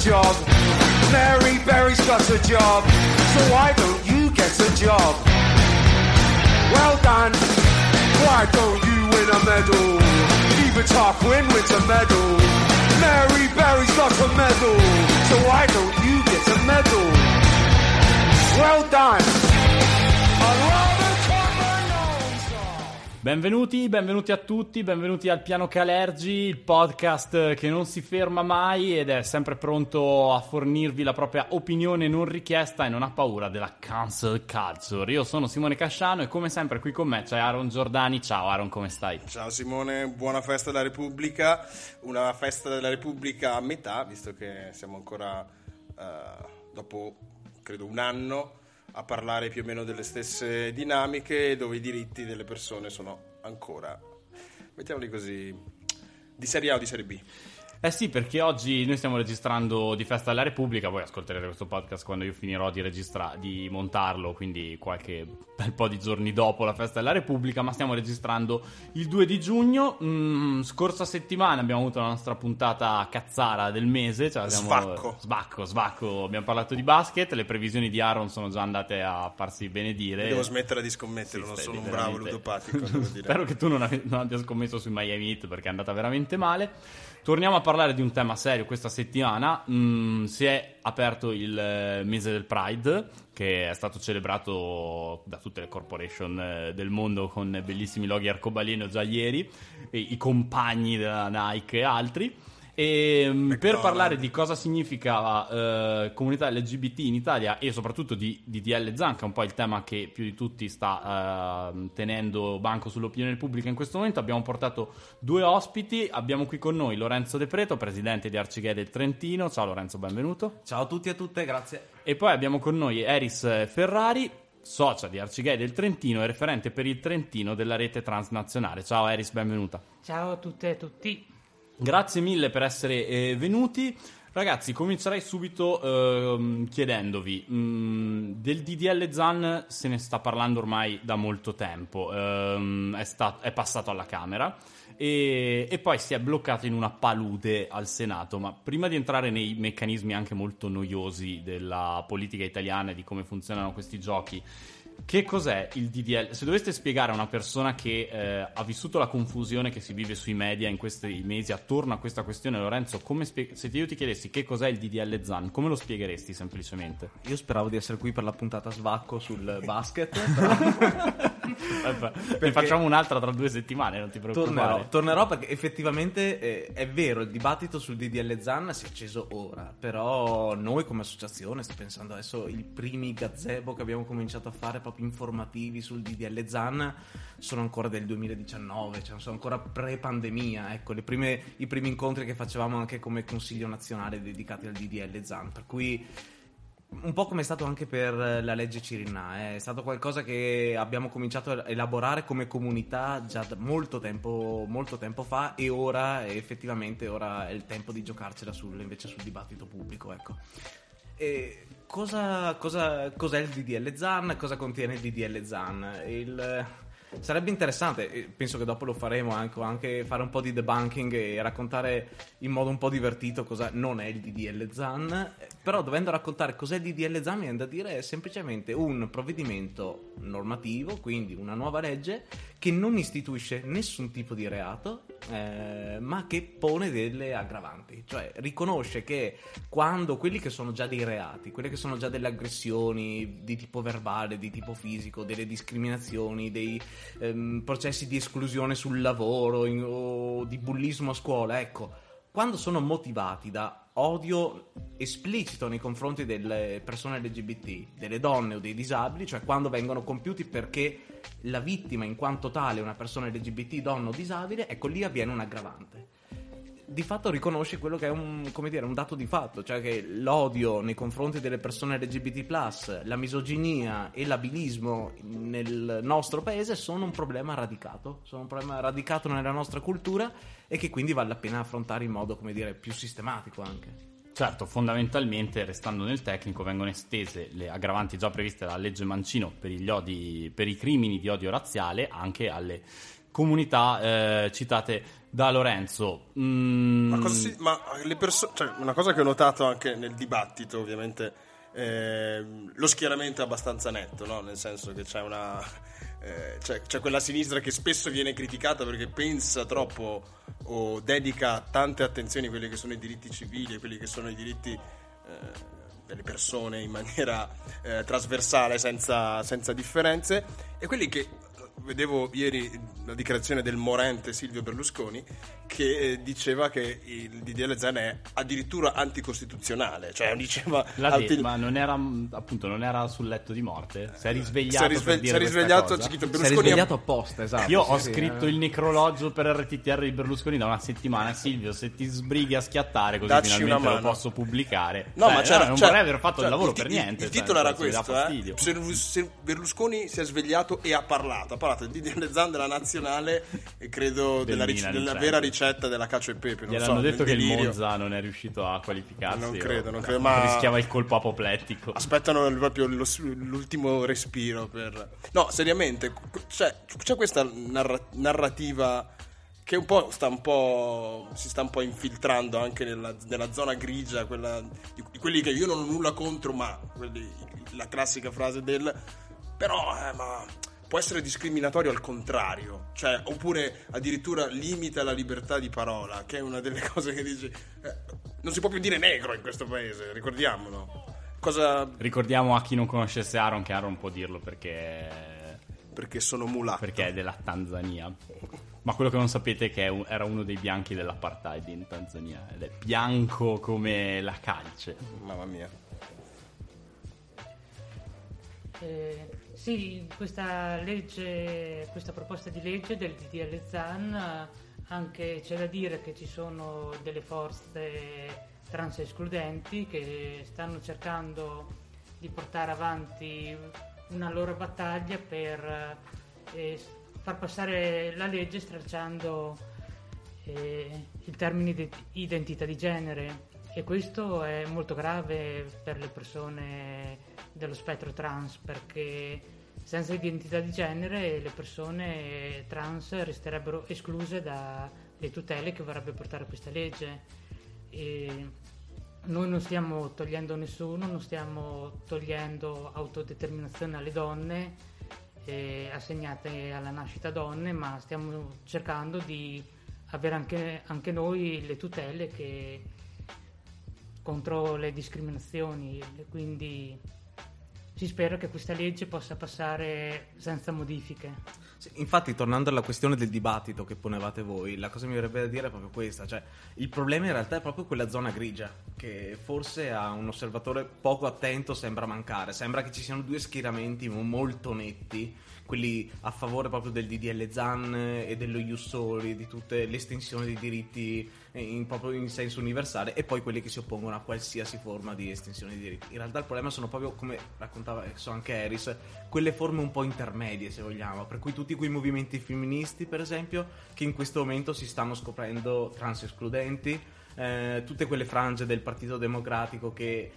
Job. Mary Berry's got a job. So why don't you get a job? Well done. Why don't you win a medal? Even Tarquin wins a medal. Mary Berry's got a medal. So why don't you get a medal? Well done. Benvenuti, benvenuti a tutti, benvenuti al Piano Calergi, il podcast che non si ferma mai ed è sempre pronto a fornirvi la propria opinione non richiesta e non ha paura della cancel culture. Io sono Simone Casciano e come sempre qui con me c'è Aaron Giordani. Ciao Aaron, come stai? Ciao Simone, buona festa della Repubblica, una festa della Repubblica a metà, visto che siamo ancora eh, dopo credo un anno a parlare più o meno delle stesse dinamiche dove i diritti delle persone sono ancora, mettiamoli così, di serie A o di serie B. Eh sì, perché oggi noi stiamo registrando di Festa della Repubblica, voi ascolterete questo podcast quando io finirò di, registra- di montarlo, quindi qualche bel po' di giorni dopo la Festa della Repubblica, ma stiamo registrando il 2 di giugno. Mm, scorsa settimana abbiamo avuto la nostra puntata cazzara del mese. Cioè abbiamo- Svacco. Svacco, svacco. Abbiamo parlato di basket, le previsioni di Aaron sono già andate a farsi benedire. Devo smettere di scommettere, Sì, non sono un bravo ludopatico. Spero che tu non, ave- non abbia scommesso sui Miami Heat perché è andata veramente male. Torniamo a parlare di un tema serio questa settimana. Mm, si è aperto il eh, mese del Pride, che è stato celebrato da tutte le corporation eh, del mondo con bellissimi loghi arcobaleno già ieri, i compagni della Nike e altri. E mm, per parlare di cosa significa eh, comunità LGBT in Italia e soprattutto di DDL Zan, che è un po' il tema che più di tutti sta eh, tenendo banco sull'opinione pubblica in questo momento, abbiamo portato due ospiti. Abbiamo qui con noi Lorenzo De Preto, presidente di Arcigay del Trentino. Ciao Lorenzo, benvenuto. Ciao a tutti e a tutte, grazie. E poi abbiamo con noi Eris Ferrari, socia di Arcigay del Trentino e referente per il Trentino della rete transnazionale. Ciao Eris, benvenuta. Ciao a tutte e a tutti. Grazie mille per essere eh, venuti. Ragazzi, comincerei subito ehm, chiedendovi, mh, del DDL ZAN se ne sta parlando ormai da molto tempo, ehm, è, sta- è passato alla Camera e, e poi si è bloccato in una palude al Senato, ma prima di entrare nei meccanismi anche molto noiosi della politica italiana e di come funzionano questi giochi, che cos'è il DDL? Se doveste spiegare a una persona che eh, ha vissuto la confusione che si vive sui media in questi mesi attorno a questa questione, Lorenzo, come spie- se io ti chiedessi che cos'è il DDL ZAN, come lo spiegheresti semplicemente? Io speravo di essere qui per la puntata svacco sul basket, però Ne facciamo un'altra tra due settimane, non ti preoccupare. tornerò, tornerò perché effettivamente eh, è vero, il dibattito sul DDL ZAN si è acceso ora, però noi come associazione, sto pensando adesso, i primi gazebo che abbiamo cominciato a fare proprio informativi sul DDL ZAN sono ancora del 2019, cioè sono ancora pre-pandemia, ecco, le prime- i primi incontri che facevamo anche come consiglio nazionale dedicati al DDL ZAN, per cui... Un po' come è stato anche per la legge Cirinà, eh. è stato qualcosa che abbiamo cominciato a elaborare come comunità già molto tempo, molto tempo fa e ora eh, effettivamente ora è il tempo di giocarcela sul, invece sul dibattito pubblico. Ecco. Cosa, cosa- cos'è il DDL ZAN? Cosa contiene il DDL ZAN? Il- Sarebbe interessante, penso che dopo lo faremo anche, anche fare un po' di debunking e raccontare in modo un po' divertito cosa non è il DDL ZAN. Però dovendo raccontare cos'è il DDL ZAN mi viene da dire è semplicemente un provvedimento normativo, quindi una nuova legge che non istituisce nessun tipo di reato, eh, ma che pone delle aggravanti, cioè riconosce che quando quelli che sono già dei reati, quelle che sono già delle aggressioni di tipo verbale, di tipo fisico, delle discriminazioni, dei ehm, processi di esclusione sul lavoro in- o di bullismo a scuola, ecco, quando sono motivati da odio esplicito nei confronti delle persone LGBT, delle donne o dei disabili, cioè quando vengono compiuti perché la vittima in quanto tale è una persona LGBT, donna o disabile, ecco lì avviene un aggravante. Di fatto riconosce quello che è un, dire, un dato di fatto, cioè che l'odio nei confronti delle persone LGBT, la misoginia e l'abilismo nel nostro paese sono un problema radicato, sono un problema radicato nella nostra cultura e che quindi vale la pena affrontare in modo, come dire, più sistematico anche. Certo, fondamentalmente, restando nel tecnico, vengono estese le aggravanti già previste dalla legge Mancino per, gli odi, per i crimini di odio razziale anche alle comunità eh, citate da Lorenzo. Mm, Ma, cosa si- ma le perso- cioè, una cosa che ho notato anche nel dibattito, ovviamente, ehm, lo schieramento è abbastanza netto, no? nel senso che c'è una. Eh, c'è, c'è quella sinistra che spesso viene criticata perché pensa troppo o dedica tante attenzioni a quelli che sono i diritti civili e quelli che sono i diritti eh, delle persone in maniera eh, trasversale, senza, senza differenze, e quelli che vedevo ieri la dichiarazione del morente Silvio Berlusconi che eh, diceva che il DDL Zan è addirittura anticostituzionale, cioè diceva l'ha detto, ma non era appunto non era sul letto di morte? Si è risvegliato si è, risve- si è risvegliato, Si è risvegliato apposta, esatto. Io sì, ho sì, scritto eh. il necrologio per RTTR di Berlusconi da una settimana. Silvio, se ti sbrighi a schiattare così Dacci finalmente lo posso pubblicare. No, Cioè, ma c'era, non c'era- vorrei aver fatto cioè, il lavoro ti- per niente. Il cioè, titolo era mi questo: eh. Se- Berlusconi si è svegliato e ha parlato. Ha parlato di DDL Zan della nazionale e credo Del della, ric- della certo. vera ricetta della cacio e pepe. Non Gli so, hanno nel detto che il delirio. Monza non è riuscito a qualificarsi. Non credo, non credo, ma- Rischiava il colpo apoplettico. aspettano il- proprio lo- l'ultimo respiro per... No, seriamente, c'è, c'è questa narra- narrativa che un po' sta un po' si sta un po' infiltrando anche nella, nella zona grigia, quella di, di quelli che io non ho nulla contro, ma quelli- la classica frase del però eh, ma può essere discriminatorio al contrario, cioè oppure addirittura limita la libertà di parola, che è una delle cose che dice eh, non si può più dire negro in questo paese, ricordiamolo. Cosa Ricordiamo a chi non conoscesse Aaron che Aaron può dirlo perché, perché sono mulatto. perché è della Tanzania. Ma quello che non sapete è che un- era uno dei bianchi dell'apartheid in Tanzania. Ed è bianco come la calce. Mamma mia. Eh, sì, questa legge, questa proposta di legge del DDL ZAN, anche c'è da dire che ci sono delle forze trans escludenti che stanno cercando di portare avanti una loro battaglia per eh, far passare la legge stralciando eh, il termine di identità di genere. E questo è molto grave per le persone dello spettro trans perché senza identità di genere le persone trans resterebbero escluse dalle tutele che vorrebbe portare questa legge. E noi non stiamo togliendo nessuno, non stiamo togliendo autodeterminazione alle donne eh, assegnate alla nascita donne, ma stiamo cercando di avere anche, anche noi le tutele che, contro le discriminazioni. Quindi si spera che questa legge possa passare senza modifiche. Sì, infatti, tornando alla questione del dibattito che ponevate voi, la cosa mi verrebbe da dire è proprio questa: cioè, il problema in realtà è proprio quella zona grigia, che forse a un osservatore poco attento sembra mancare. Sembra che ci siano due schieramenti molto netti, quelli a favore proprio del DDL ZAN e dello Ius Soli, di tutte le estensioni dei diritti in, proprio in senso universale, e poi quelli che si oppongono a qualsiasi forma di estensione di diritti. In realtà il problema sono proprio, come raccontava so anche Eris, quelle forme un po' intermedie, se vogliamo, per cui tutti quei movimenti femministi, per esempio, che in questo momento si stanno scoprendo trans escludenti, eh, tutte quelle frange del Partito Democratico che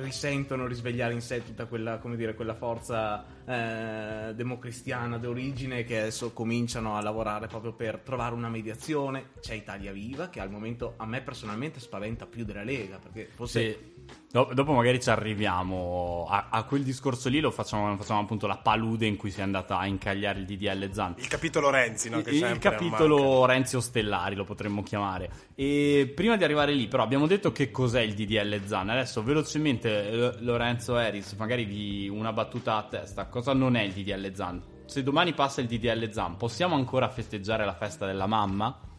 risentono risvegliare in sé tutta quella, dire, quella forza eh, democristiana d'origine che adesso cominciano a lavorare proprio per trovare una mediazione. C'è Italia Viva che al momento a me personalmente spaventa più della Lega perché forse Sì. Do- dopo magari ci arriviamo a, a quel discorso lì, lo facciamo, facciamo appunto la palude in cui si è andata a incagliare il DDL Zan. Il capitolo Renzi, no? Che il sempre capitolo Renzi Ostellari lo potremmo chiamare. E prima di arrivare lì, però, abbiamo detto che cos'è il DDL Zan. Adesso, velocemente, eh, Lorenzo Eris, magari vi una battuta a testa. Cosa non è il DDL Zan? Se domani passa il DDL Zan, possiamo ancora festeggiare la festa della mamma?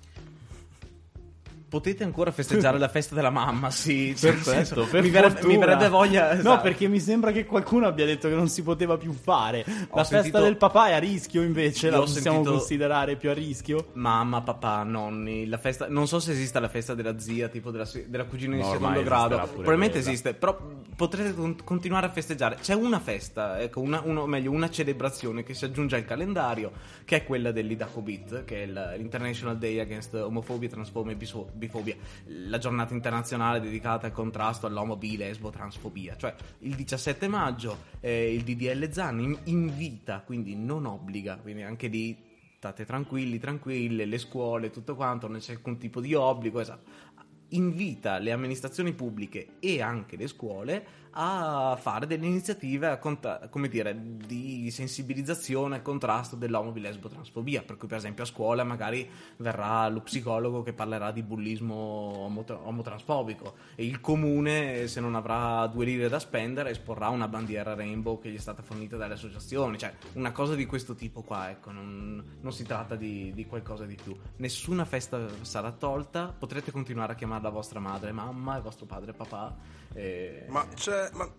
Potete ancora festeggiare la festa della mamma, sì, certo, Perfetto, adesso per mi, verrebbe, mi verrebbe voglia No, esatto. perché mi sembra che qualcuno abbia detto che non si poteva più fare. Ho La festa sentito- del papà è a rischio, invece, la possiamo sentito- considerare più a rischio? Mamma, papà, nonni, la festa. Non so se esista la festa della zia, tipo della, della cugina di No, ormai secondo grado. Probabilmente quella. esiste, però potrete con- continuare a festeggiare. C'è una festa, ecco, una, uno- meglio, una celebrazione che si aggiunge al calendario, che è quella dell'Idacobit, che è l'International Day Against Homophobia, Transphobia e Biso- Bifobia, la giornata internazionale dedicata al contrasto all'omo, bi, lesbo, transfobia. Cioè, il 17 maggio eh, il DDL Zan in- invita, quindi non obbliga, quindi anche lì state tranquilli, tranquille, le scuole, tutto quanto, non c'è alcun tipo di obbligo, esatto. Invita le amministrazioni pubbliche e anche le scuole a fare delle iniziative a come dire, di sensibilizzazione e contrasto dell'omobilesbo-transfobia. Per cui, per esempio, a scuola magari verrà lo psicologo che parlerà di bullismo omotra- omotransfobico e il comune, se non avrà due lire da spendere, esporrà una bandiera rainbow che gli è stata fornita dalle associazioni. Cioè, una cosa di questo tipo qua, ecco, non, non si tratta di, di qualcosa di più. Nessuna festa sarà tolta, potrete continuare a chiamare la vostra madre mamma e vostro padre papà. E... Ma c'è ma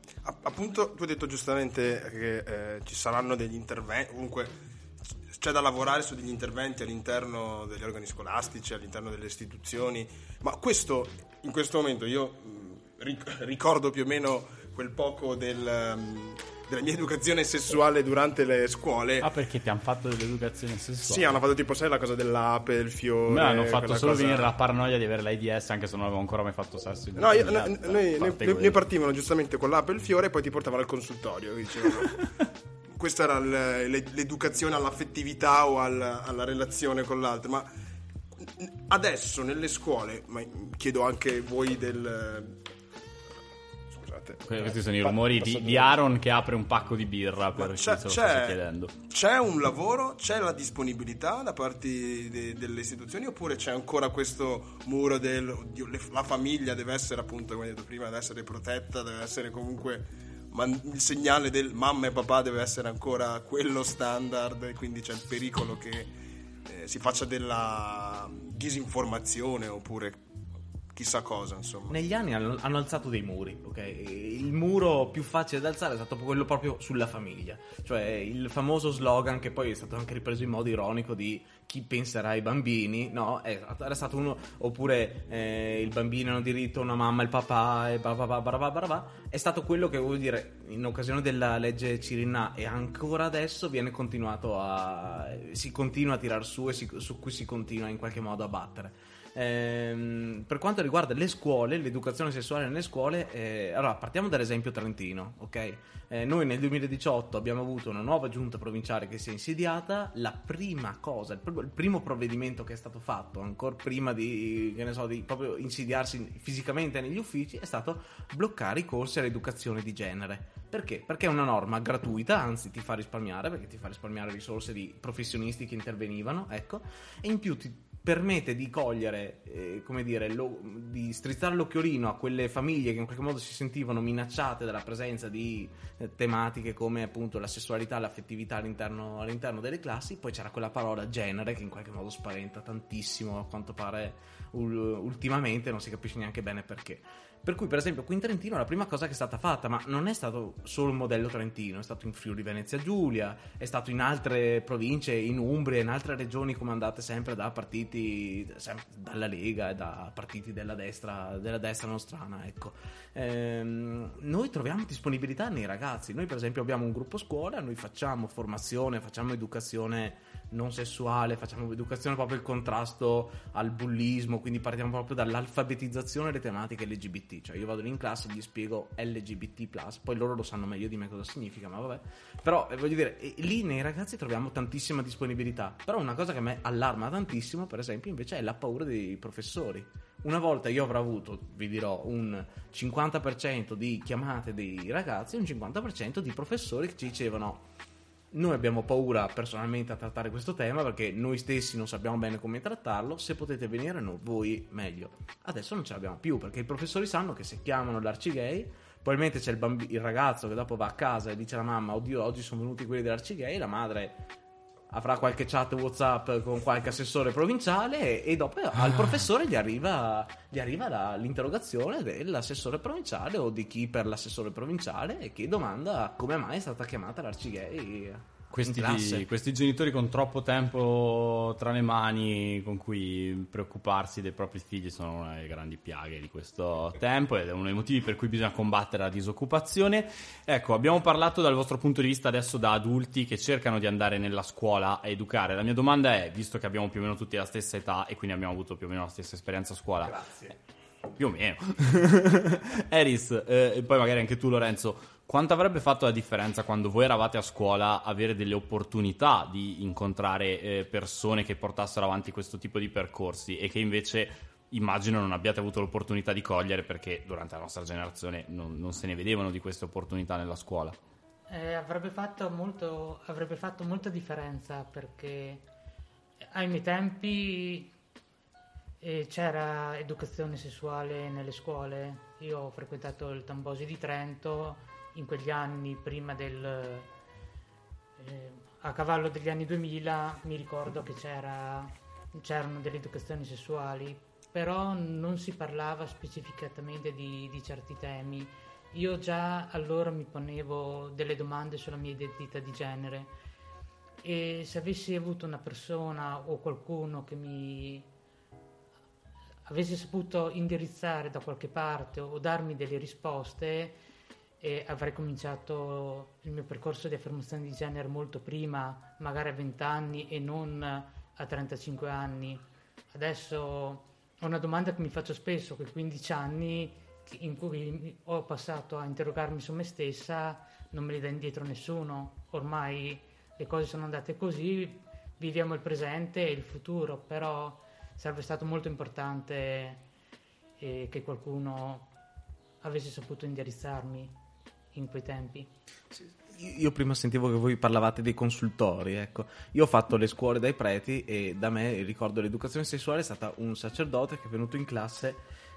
appunto tu hai detto giustamente che eh, ci saranno degli interventi, comunque c'è da lavorare su degli interventi all'interno degli organi scolastici, all'interno delle istituzioni, ma questo in questo momento io ric- ricordo più o meno quel poco del... Um, della mia educazione sessuale durante le scuole. Ah, perché ti hanno fatto dell'educazione sessuale? Sì, hanno fatto tipo, sai, la cosa dell'ape, il fiore. Mi hanno fatto solo cosa... venire la paranoia di avere l'AIDS, anche se non avevo ancora mai fatto sesso. No, io, no, noi, noi, noi, partivano giustamente con l'ape e il fiore e poi ti portavano al consultorio. Questa era l'educazione all'affettività o alla relazione con l'altro. Ma adesso nelle scuole, ma chiedo anche voi del scusate. Questi sono i rumori di, di, Aaron che apre un pacco di birra per chi se lo chiedendo. C'è un lavoro, c'è la disponibilità da parte de, delle istituzioni oppure c'è ancora questo muro del oddio, le, la famiglia deve essere appunto, come hai detto prima, deve essere protetta, deve essere comunque ma il segnale del mamma e papà deve essere ancora quello standard e quindi c'è il pericolo che eh, si faccia della disinformazione oppure chissà cosa, insomma. Negli anni hanno, hanno, alzato dei muri, ok? Il muro più facile da alzare è stato quello proprio sulla famiglia, cioè il famoso slogan che poi è stato anche ripreso in modo ironico di chi penserà ai bambini, no? Era stato uno, oppure eh, il bambino hanno diritto a una mamma il papà e barabà, è stato quello che vuol dire in occasione della legge Cirinà e ancora adesso viene continuato a si continua a tirar su e si, su cui si continua in qualche modo a battere. Ehm, per quanto riguarda le scuole, l'educazione sessuale nelle scuole, eh, allora partiamo dall'esempio trentino, ok? Eh, noi nel 2018 abbiamo avuto una nuova giunta provinciale che si è insediata, la prima cosa, il, pr- il primo provvedimento che è stato fatto, ancora prima di, so, di proprio insediarsi fisicamente negli uffici, è stato bloccare i corsi all'educazione di genere. Perché? Perché è una norma gratuita, anzi ti fa risparmiare, perché ti fa risparmiare risorse di professionisti che intervenivano, ecco, e in più ti permette di cogliere, eh, come dire, lo, di strizzare l'occhiolino a quelle famiglie che in qualche modo si sentivano minacciate dalla presenza di eh, tematiche come appunto la sessualità, l'affettività all'interno, all'interno, delle classi. Poi c'era quella parola genere che in qualche modo spaventa tantissimo, a quanto pare ul- ultimamente, non si capisce neanche bene perché. Per cui, per esempio, qui in Trentino la prima cosa che è stata fatta, ma non è stato solo il modello trentino, è stato in Friuli Venezia Giulia, è stato in altre province, in Umbria, in altre regioni comandate sempre da partiti, sempre dalla Lega e da partiti della destra, della destra nostrana, ecco. Ehm, noi troviamo disponibilità nei ragazzi, noi per esempio abbiamo un gruppo scuola, noi facciamo formazione, facciamo educazione non sessuale, facciamo educazione proprio il contrasto al bullismo, quindi partiamo proprio dall'alfabetizzazione delle tematiche LGBT, cioè io vado in classe e gli spiego LGBT+, poi loro lo sanno meglio di me cosa significa, ma vabbè. Però eh, voglio dire, lì nei ragazzi troviamo tantissima disponibilità, però una cosa che a me allarma tantissimo, per esempio, invece è la paura dei professori. Una volta io avrò avuto, vi dirò, un 50% di chiamate dei ragazzi e un 50% di professori che ci dicevano noi abbiamo paura personalmente a trattare questo tema perché noi stessi non sappiamo bene come trattarlo. Se potete venire no, voi meglio. Adesso non ce l'abbiamo più perché i professori sanno che se chiamano l'arcigay, probabilmente c'è il, bamb- il ragazzo che dopo va a casa e dice alla mamma: Oddio, oggi sono venuti quelli dell'arcigay. La madre avrà qualche chat WhatsApp con qualche assessore provinciale e, e dopo al ah. professore gli arriva, gli arriva la, l'interrogazione dell'assessore provinciale o di chi per l'assessore provinciale e che domanda come mai è stata chiamata l'arcigay questi, questi, genitori con troppo tempo tra le mani con cui preoccuparsi dei propri figli sono una delle grandi piaghe di questo tempo ed è uno dei motivi per cui bisogna combattere la disoccupazione. Ecco, abbiamo parlato dal vostro punto di vista adesso da adulti che cercano di andare nella scuola a educare. La mia domanda è, visto che abbiamo più o meno tutti la stessa età e quindi abbiamo avuto più o meno la stessa esperienza a scuola, Grazie Più o meno. Eris, eh, e poi magari anche tu Lorenzo, quanto avrebbe fatto la differenza quando voi eravate a scuola avere delle opportunità di incontrare eh, persone che portassero avanti questo tipo di percorsi e che invece immagino non abbiate avuto l'opportunità di cogliere perché durante la nostra generazione non, non se ne vedevano di queste opportunità nella scuola? Eh, avrebbe, fatto molto, avrebbe fatto molta differenza perché ai miei tempi eh, c'era educazione sessuale nelle scuole. Io ho frequentato il Tambosi di Trento in quegli anni prima del... eh, a cavallo degli anni 2000 mi ricordo che c'era, c'erano delle educazioni sessuali, però non si parlava specificatamente di, di certi temi. Io già allora mi ponevo delle domande sulla mia identità di genere e se avessi avuto una persona o qualcuno che mi avesse saputo indirizzare da qualche parte o darmi delle risposte, eh, avrei cominciato il mio percorso di affermazione di genere molto prima, magari a 20 anni e non a 35 anni. Adesso ho una domanda che mi faccio spesso, che 15 anni in cui ho passato a interrogarmi su me stessa non me li dà indietro nessuno. Ormai le cose sono andate così, viviamo il presente e il futuro, però sarebbe stato molto importante eh, che qualcuno avesse saputo indirizzarmi in quei tempi. Io prima sentivo che voi parlavate dei consultori, ecco. Io ho fatto le scuole dai preti e da me ricordo dell'educazione sessuale è stata un sacerdote che è venuto in classe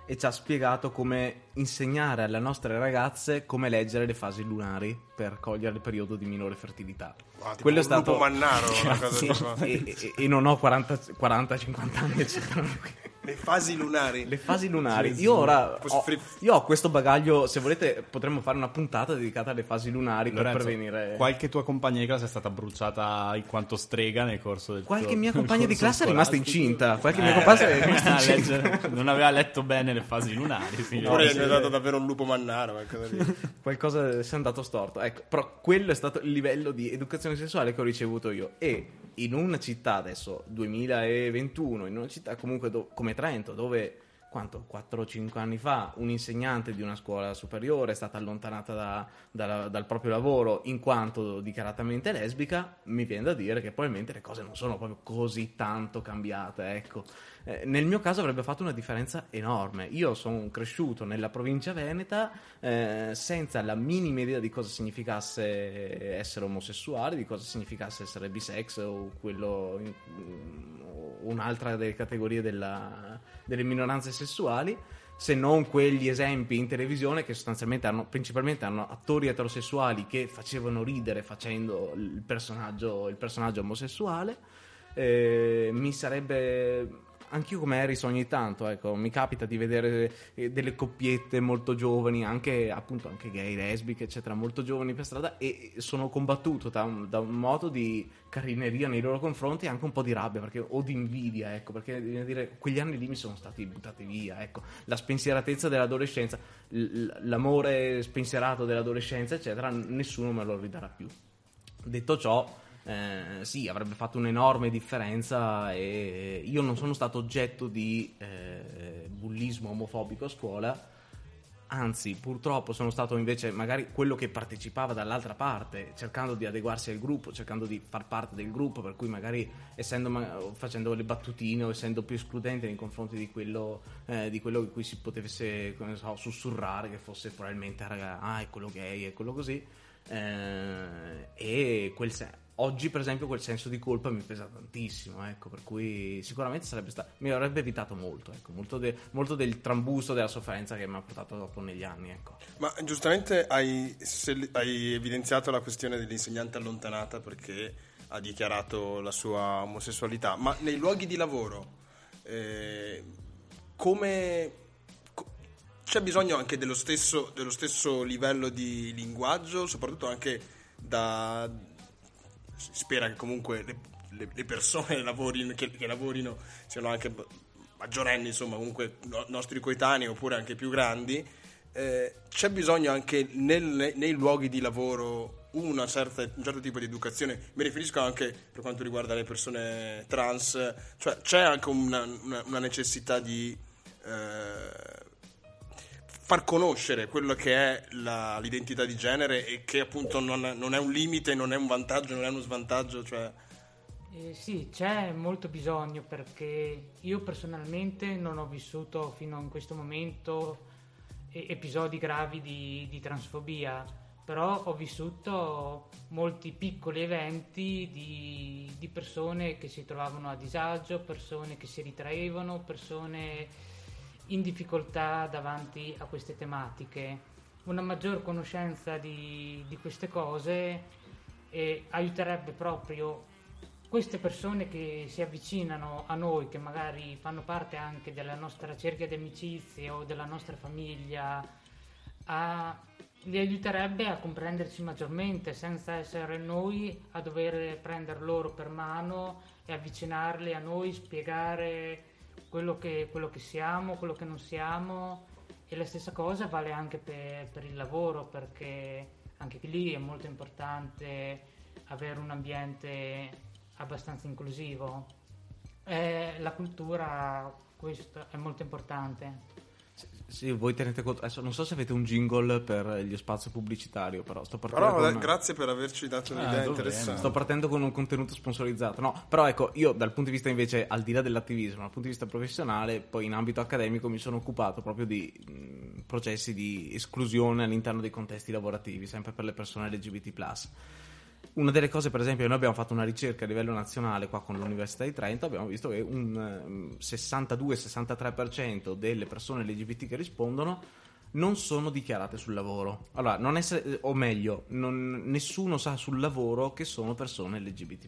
e ci ha spiegato come insegnare alle nostre ragazze come leggere le fasi lunari per cogliere il periodo di minore fertilità. Wow, tipo Quello è stato mannaro, una cosa e, e- e non ho 40-50 anni, eccetera. Le fasi lunari. Le fasi lunari. Io ora ho, io ho questo bagaglio. Se volete, potremmo fare una puntata dedicata alle fasi lunari Lorenzo, per prevenire. qualche tua compagna di classe è stata bruciata in quanto strega nel corso del Qualche tuo- mia compagna di classe è rimasta incinta. Qualche mia Eh, compagna è rimasta a incinta. leggere- non aveva letto bene le fasi lunari. Oppure gli è dato davvero un lupo mannaro, qualcosa di... Qualcosa si è andato storto. Ecco, però quello è stato il livello di educazione sessuale che ho ricevuto io. E in una città adesso, 2021, in una città comunque do- come Trento, dove quanto 4 o 5 anni fa un insegnante di una scuola superiore è stata allontanata da- dalla- dal proprio lavoro in quanto dichiaratamente lesbica, mi viene da dire che probabilmente le cose non sono proprio così tanto cambiate. Ecco. Eh, nel mio caso avrebbe fatto una differenza enorme. Io sono cresciuto nella provincia veneta eh, senza la minima idea di cosa significasse essere omosessuale, di cosa significasse essere bisex o quello in- o un'altra delle categorie della- delle minoranze sessuali. Se non quegli esempi in televisione che sostanzialmente hanno principalmente hanno attori eterosessuali che facevano ridere facendo il personaggio, il personaggio omosessuale. Eh, mi sarebbe anch'io come Harris ogni tanto, ecco, mi capita di vedere eh, delle coppiette molto giovani, anche appunto anche gay, lesbiche, eccetera, molto giovani per strada e sono combattuto da un, da un modo di carineria nei loro confronti e anche un po' di rabbia perché, o di invidia, ecco, perché dire, quegli anni lì mi sono stati buttati via, ecco, la spensieratezza dell'adolescenza, l'amore spensierato dell'adolescenza, eccetera, nessuno me lo ridarà più. Detto ciò, eh, sì, avrebbe fatto un'enorme differenza e io non sono stato oggetto di eh, bullismo omofobico a scuola, anzi purtroppo sono stato invece magari quello che partecipava dall'altra parte, cercando di adeguarsi al gruppo, cercando di far parte del gruppo, per cui magari essendo facendo le battutine o essendo più escludente nei confronti di quello, eh, di quello cui si potesse so, sussurrare che fosse probabilmente ah è quello gay, è quello così. Eh, e quel se- oggi per esempio quel senso di colpa mi pesa tantissimo ecco per cui sicuramente sarebbe stato mi avrebbe evitato molto ecco molto, de- molto del trambusto della sofferenza che mi ha portato dopo negli anni ecco. Ma giustamente hai, se- hai evidenziato la questione dell'insegnante allontanata perché ha dichiarato la sua omosessualità, ma nei luoghi di lavoro eh, come co- c'è bisogno anche dello stesso, dello stesso livello di linguaggio, soprattutto anche da si spera che comunque le, le- le persone lavorino, che, che lavorino siano anche maggiorenni, insomma, comunque no- nostri coetanei oppure anche più grandi. Eh, c'è bisogno anche nel- nei luoghi di lavoro certa- un certo tipo di educazione. Mi riferisco anche per quanto riguarda le persone trans, cioè c'è anche una, una- una necessità di eh, far conoscere quello che è la- l'identità di genere e che appunto non, non è un limite, non è un vantaggio, non è uno svantaggio, cioè... Eh, sì, c'è molto bisogno perché io personalmente non ho vissuto fino a questo momento episodi gravi di, di transfobia, però ho vissuto molti piccoli eventi di, di persone che si trovavano a disagio, persone che si ritraevano, persone in difficoltà davanti a queste tematiche. Una maggior conoscenza di, di queste cose eh, aiuterebbe proprio queste persone che si avvicinano a noi, che magari fanno parte anche della nostra cerchia di amicizie o della nostra famiglia, a- li aiuterebbe a comprenderci maggiormente senza essere noi a dover prendere loro per mano e avvicinarli a noi, spiegare quello che, quello che siamo, quello che non siamo. E la stessa cosa vale anche per, per il lavoro, perché anche lì è molto importante avere un ambiente abbastanza inclusivo. Eh, la cultura, questo è molto importante. Sì, voi tenete conto. Adesso non so se avete un jingle per gli spazio pubblicitario, però sto partendo. Però con... grazie per averci dato un'idea dovremmo. interessante. Sto partendo con un contenuto sponsorizzato. No, però ecco, io dal punto di vista invece, al di là dell'attivismo, dal punto di vista professionale, poi in ambito accademico mi sono occupato proprio di mh, processi di esclusione all'interno dei contesti lavorativi, sempre per le persone LGBT. Una delle cose, per esempio, noi abbiamo fatto una ricerca a livello nazionale qua con l'Università di Trento, abbiamo visto che un ehm, 62-63% delle persone LGBT che rispondono non sono dichiarate sul lavoro. Allora, non essere, o meglio, non- nessuno sa sul lavoro che sono persone LGBT.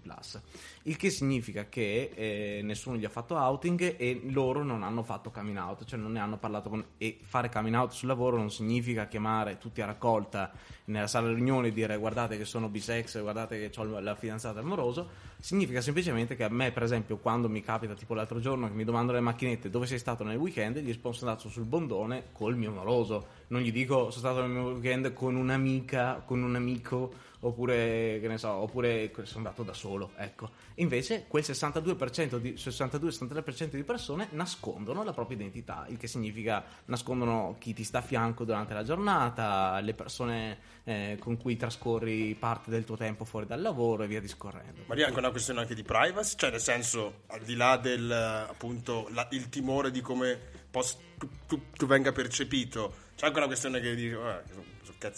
Il che significa che eh, nessuno gli ha fatto outing e loro non hanno fatto coming out, cioè non ne hanno parlato con. E fare coming out sul lavoro non significa chiamare tutti a raccolta nella sala riunione e dire guardate che sono bisex, guardate che ho la fidanzata amoroso. Significa semplicemente che a me, per esempio, quando mi capita, tipo l'altro giorno, che mi domandano le macchinette dove sei stato nel weekend, gli rispondo sono andato sul bondone col mio amoroso. Non gli dico sono stato nel mio weekend con un'amica, con un amico, oppure che ne so, oppure sono andato da solo, ecco. Invece quel 62%, di, 62-63% di persone nascondono la propria identità, il che significa nascondono chi ti sta a fianco durante la giornata, le persone eh, con cui trascorri parte del tuo tempo fuori dal lavoro e via discorrendo. Ma lì è anche una questione anche di privacy, cioè nel senso, al di là del eh, appunto la- il timore di come pos- tu, tu- tu venga percepito, c'è anche una questione che dici, "Ah,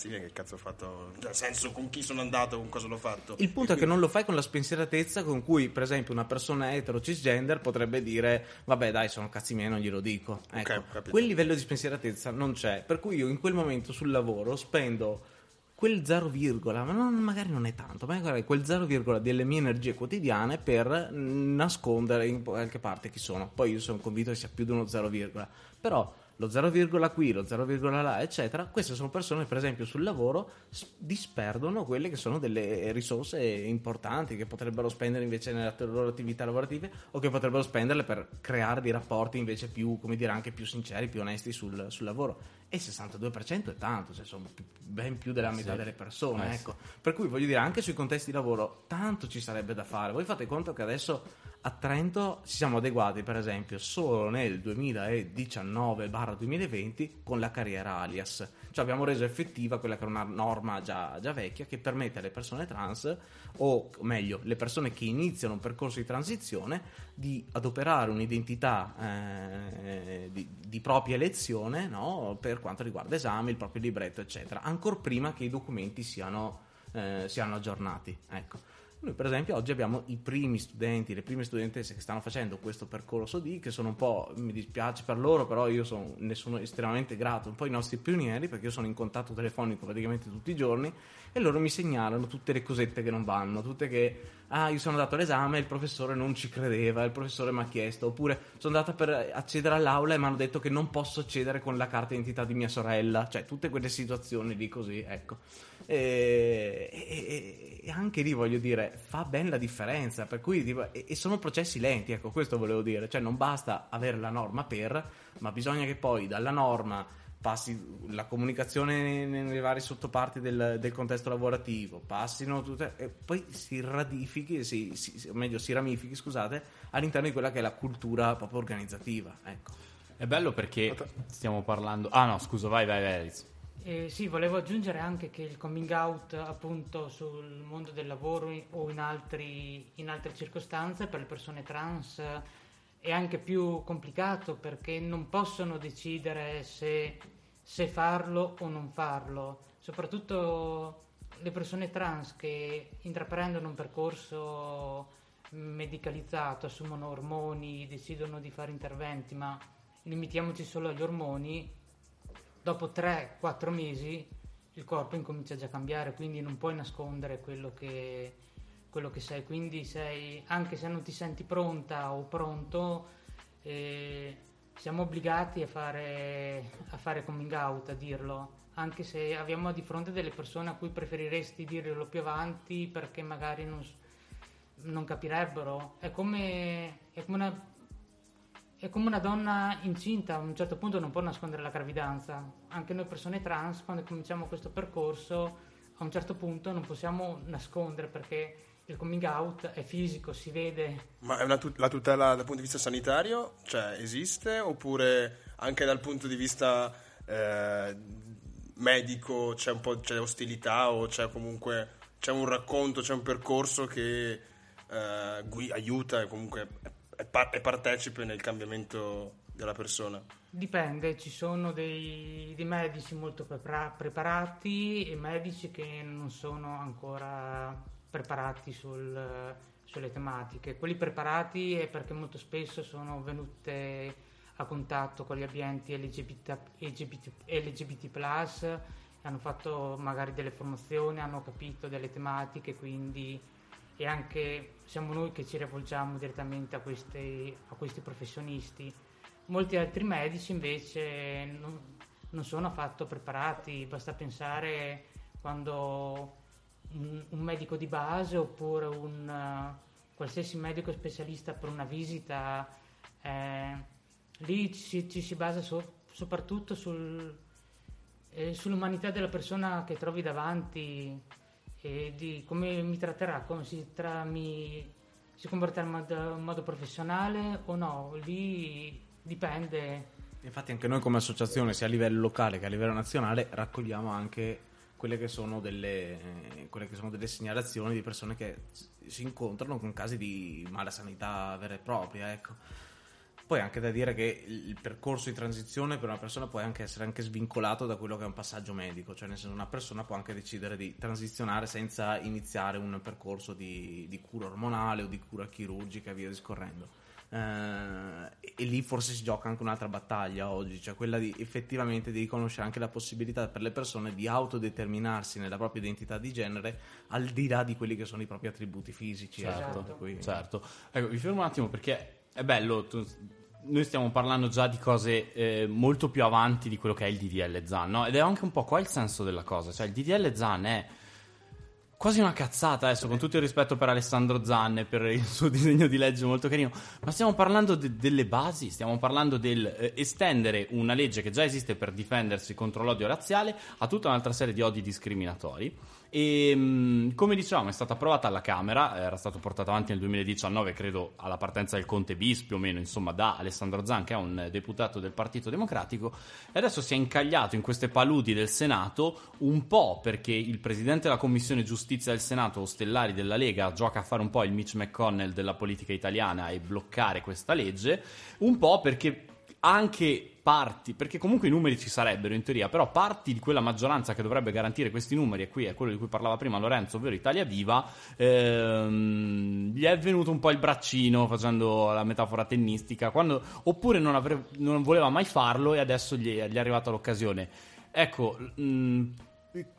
miei, che cazzo ho fatto? Nel senso, con chi sono andato, con cosa l'ho fatto? Il punto è che non lo fai con la spensieratezza con cui, per esempio, una persona etero cisgender potrebbe dire: Vabbè, dai, sono cazzi miei, non glielo dico. Ecco, capito. quel livello di spensieratezza non c'è. Per cui io in quel momento sul lavoro spendo quel 0, virgola, ma non- magari non è tanto, magari quel 0, virgola delle mie energie quotidiane per nascondere in qualche parte chi sono. Poi io sono convinto che sia più di uno 0, virgola. però lo 0, qui, lo 0, là, eccetera, queste sono persone, per esempio, sul lavoro disperdono quelle che sono delle risorse importanti che potrebbero spendere invece nelle loro attività lavorative o che potrebbero spenderle per creare dei rapporti invece più, come dire, anche più sinceri, più onesti sul, sul lavoro. E il 62% è tanto, cioè sono ben più della metà Sì. delle persone, Eh, ecco. Per cui voglio dire, anche sui contesti di lavoro, tanto ci sarebbe da fare. Voi fate conto che adesso a Trento ci siamo adeguati, per esempio, solo nel 2019-2020 con la carriera alias. Cioè abbiamo reso effettiva quella che era una norma già, già vecchia che permette alle persone trans, o meglio, le persone che iniziano un percorso di transizione, di adoperare un'identità eh, di, di propria elezione no? per quanto riguarda esami, il proprio libretto, eccetera, ancora prima che i documenti siano, eh, siano aggiornati. Ecco. Noi per esempio oggi abbiamo i primi studenti, le prime studentesse che stanno facendo questo percorso di, che sono un po', mi dispiace per loro, però io sono, ne sono estremamente grato, un po' i nostri pionieri perché io sono in contatto telefonico praticamente tutti i giorni e loro mi segnalano tutte le cosette che non vanno, tutte che, ah io sono andato all'esame e il professore non ci credeva, il professore mi ha chiesto, oppure sono andata per accedere all'aula e mi hanno detto che non posso accedere con la carta d'identità di mia sorella, cioè tutte quelle situazioni lì così, ecco. E, e- e anche lì voglio dire, fa ben la differenza. Per cui, tipo, e, e sono processi lenti, ecco, questo volevo dire. Cioè, non basta avere la norma per, ma bisogna che poi dalla norma passi la comunicazione nelle varie sottoparti del, del contesto lavorativo, passino tutte, e poi si radifichi, si, si- o meglio, si ramifichi, scusate, all'interno di quella che è la cultura proprio organizzativa. Ecco. È bello perché stiamo parlando... Ah no, scusa, vai, vai, vai. Eh, sì, volevo aggiungere anche che il coming out appunto sul mondo del lavoro o in, altri- in altre circostanze per le persone trans eh, è anche più complicato perché non possono decidere se, se farlo o non farlo, soprattutto le persone trans che intraprendono un percorso medicalizzato, assumono ormoni, decidono di fare interventi, ma limitiamoci solo agli ormoni, dopo 3-4 mesi il corpo incomincia già a cambiare, quindi non puoi nascondere quello che, quello che sei, quindi sei, anche se non ti senti pronta o pronto, eh, siamo obbligati a fare, a fare coming out, a dirlo, anche se abbiamo di fronte delle persone a cui preferiresti dirlo più avanti perché magari non, non capirebbero. È come, è come una è come una donna incinta, a un certo punto non può nascondere la gravidanza. Anche noi persone trans, quando cominciamo questo percorso, a un certo punto non possiamo nascondere perché il coming out è fisico, si vede. Ma è una tut- la tutela dal punto di vista sanitario? Cioè, esiste? Oppure anche dal punto di vista eh, medico c'è un po' c'è ostilità o c'è comunque c'è un racconto, c'è un percorso che eh, gui- aiuta e comunque è, è pa- è partecipe nel cambiamento della persona? Dipende, ci sono dei, dei medici molto prepara- preparati e medici che non sono ancora preparati sul- sulle tematiche. Quelli preparati è perché molto spesso sono venute a contatto con gli ambienti LGBT, LGBT, LGBT+, hanno fatto magari delle formazioni, hanno capito delle tematiche, quindi e anche siamo noi che ci rivolgiamo direttamente a questi, a questi professionisti. Molti altri medici invece non, non sono affatto preparati, basta pensare quando un, medico di base oppure un eh, qualsiasi medico specialista per una visita, eh, lì ci, ci si basa so- soprattutto sul, eh, sull'umanità della persona che trovi davanti e di come mi tratterà, come si, tra- mi- si comporterà in modo, in modo professionale o no, lì dipende. Infatti anche noi come associazione, sia a livello locale che a livello nazionale, raccogliamo anche quelle che sono delle, eh, quelle che sono delle segnalazioni di persone che si incontrano con casi di mala sanità vera e propria. Ecco. Poi anche da dire che il percorso di transizione per una persona può anche essere anche svincolato da quello che è un passaggio medico, cioè nel senso una persona può anche decidere di transizionare senza iniziare un percorso di, di cura ormonale o di cura chirurgica e via discorrendo. Eh, e lì forse si gioca anche un'altra battaglia oggi, cioè quella di effettivamente di riconoscere anche la possibilità per le persone di autodeterminarsi nella propria identità di genere al di là di quelli che sono i propri attributi fisici. ecco, Certo, cui- certo. Ecco, vi fermo un attimo perché è bello. tu- noi stiamo parlando già di cose eh, molto più avanti di quello che è il DDL Zan, no? Ed è anche un po' qua il senso della cosa. Cioè, il DDL Zan è quasi una cazzata adesso, con tutto il rispetto per Alessandro Zan e per il suo disegno di legge molto carino. Ma stiamo parlando de- delle basi, stiamo parlando del eh, estendere una legge che già esiste per difendersi contro l'odio razziale a tutta un'altra serie di odi discriminatori. E mh, come dicevamo, è stata approvata alla Camera, era stato portato avanti nel 2019, credo alla partenza del Conte bis più o meno, insomma, da Alessandro Zan, che è un deputato del Partito Democratico, e adesso si è incagliato in queste paludi del Senato un po' perché il presidente della Commissione Giustizia del Senato, Ostellari della Lega, gioca a fare un po' il Mitch McConnell della politica italiana e bloccare questa legge, un po' perché anche parti, perché comunque i numeri ci sarebbero in teoria, però parti di quella maggioranza che dovrebbe garantire questi numeri, e qui è quello di cui parlava prima Lorenzo, ovvero Italia Viva, ehm, gli è venuto un po' il braccino facendo la metafora tennistica, quando, oppure non, avre- non voleva mai farlo e adesso gli è, gli è arrivata l'occasione. Ecco, mh,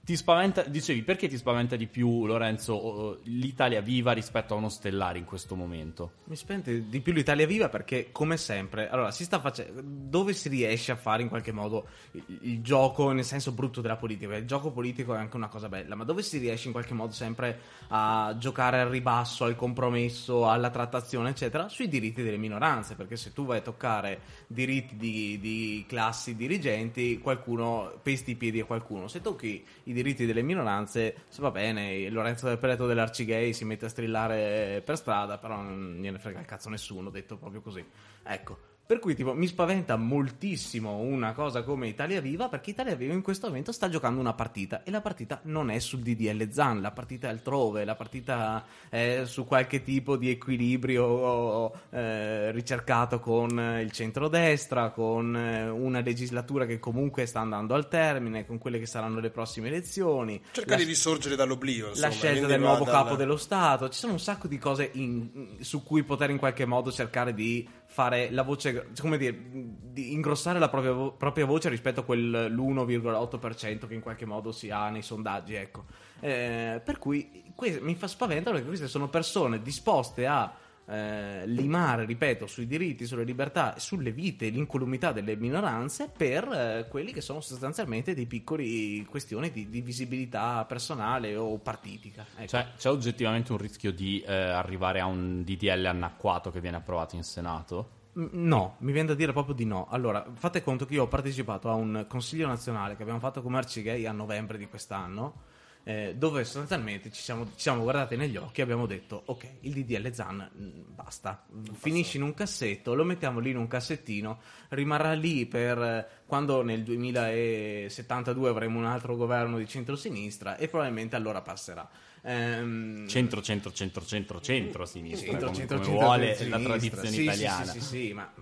ti spaventa, dicevi, perché ti spaventa di più Lorenzo l'Italia Viva rispetto a uno Stellare in questo momento? Mi spente di più l'Italia Viva perché, come sempre, allora si sta facendo. Dove si riesce a fare in qualche modo il, il gioco nel senso brutto della politica? Il gioco politico è anche una cosa bella, ma dove si riesce in qualche modo sempre a giocare al ribasso, al compromesso, alla trattazione, eccetera, sui diritti delle minoranze? Perché se tu vai a toccare diritti di, di classi dirigenti, qualcuno pesti i piedi a qualcuno. Se tocchi i diritti delle minoranze, va bene, Lorenzo del Preto dell'Arcigay si mette a strillare per strada, però non gliene frega il cazzo nessuno, detto proprio così. Ecco. Per cui tipo, mi spaventa moltissimo una cosa come Italia Viva perché Italia Viva in questo momento sta giocando una partita e la partita non è sul DDL Zan, la partita è altrove, la partita è su qualche tipo di equilibrio eh, ricercato con il centrodestra, con eh, una legislatura che comunque sta andando al termine, con quelle che saranno le prossime elezioni. Cerca La- di risorgere dall'oblio. la insomma, scelta quindi del nuovo dal- capo dello Stato, ci sono un sacco di cose in- su cui poter in qualche modo cercare di fare la voce, come dire, di ingrossare la propria, vo- propria voce rispetto a quel l'1,8% che in qualche modo si ha nei sondaggi, ecco. Eh, per cui que- mi fa spavento perché queste sono persone disposte a eh, limare, ripeto, sui diritti, sulle libertà, sulle vite e l'incolumità delle minoranze per eh, quelli che sono sostanzialmente dei piccoli questioni di, di visibilità personale o partitica. Ecco. Cioè, c'è oggettivamente un rischio di eh, arrivare a un DDL anacquato che viene approvato in Senato? Mm, No, mi viene da dire proprio di no. Allora, fate conto che io ho partecipato a un consiglio nazionale che abbiamo fatto come Arcigay a novembre di quest'anno, eh, dove sostanzialmente ci siamo, ci siamo guardati negli occhi e abbiamo detto, ok, il DDL ZAN mm, basta, finisce in un cassetto, lo mettiamo lì in un cassettino, rimarrà lì per eh, quando nel 2072 avremo un altro governo di centrosinistra e probabilmente allora passerà. Ehm, Centro, centro, centro, centro, centro, sinistra, centro, come, centro, come centro, vuole la sinistra. tradizione Sì, italiana. Sì, sì, sì, ma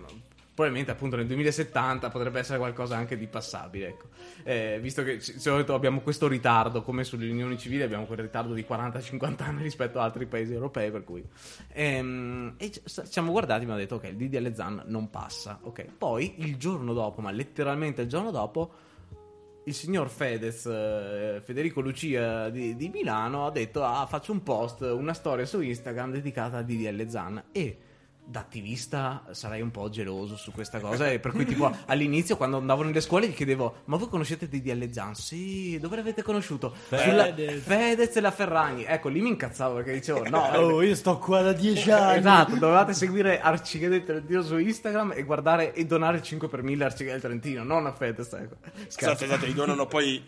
probabilmente appunto nel 2070 potrebbe essere qualcosa anche di passabile, ecco. Eh, visto che solito abbiamo questo ritardo, come sulle unioni civili abbiamo quel ritardo di 40-50 anni rispetto ad altri paesi europei, per cui... Ehm, e ci siamo guardati e abbiamo detto, ok, il DDL ZAN non passa, ok. Poi il giorno dopo, ma letteralmente il giorno dopo il signor Fedez, eh, Federico Lucia di, di Milano, ha detto: Ah, faccio un post, una storia su Instagram dedicata a DDL Zan. E da attivista sarei un po' geloso su questa cosa. e per cui, tipo, all'inizio, quando andavo nelle scuole, gli chiedevo: Ma voi conoscete DDL Zan? Sì, dove l'avete conosciuto? Sulla- Fedez. Fedez e la Ferragni. Ecco, lì mi incazzavo perché dicevo: No, Oh, io sto qua da dieci anni. Esatto, dovevate seguire Arcigay del Trentino su Instagram e guardare e donare il 5 per 1000 a Arcigay del Trentino, non a Fedez. Ecco. Scherzo. Esatto, esatto, gli donano poi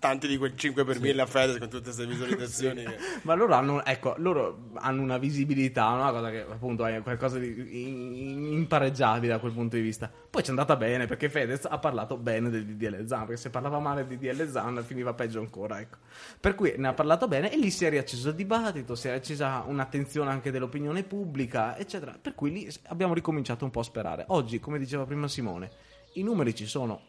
tanti di quel 5 per 1000 a Fedez con tutte queste visualizzazioni. che- Ma loro hanno, ecco, loro hanno una visibilità, una cosa che appunto è qualcosa di impareggiabile da quel punto di vista. Poi ci è andata bene perché Fedez ha parlato bene del DDL Zan, perché se parlava male del DDL Zan finiva peggio ancora, ecco. Per cui ne ha parlato bene e lì si è riacceso il dibattito, si è accesa un'attenzione anche dell'opinione pubblica, eccetera. Per cui lì abbiamo ricominciato un po' a sperare. Oggi, come diceva prima Simone, i numeri ci sono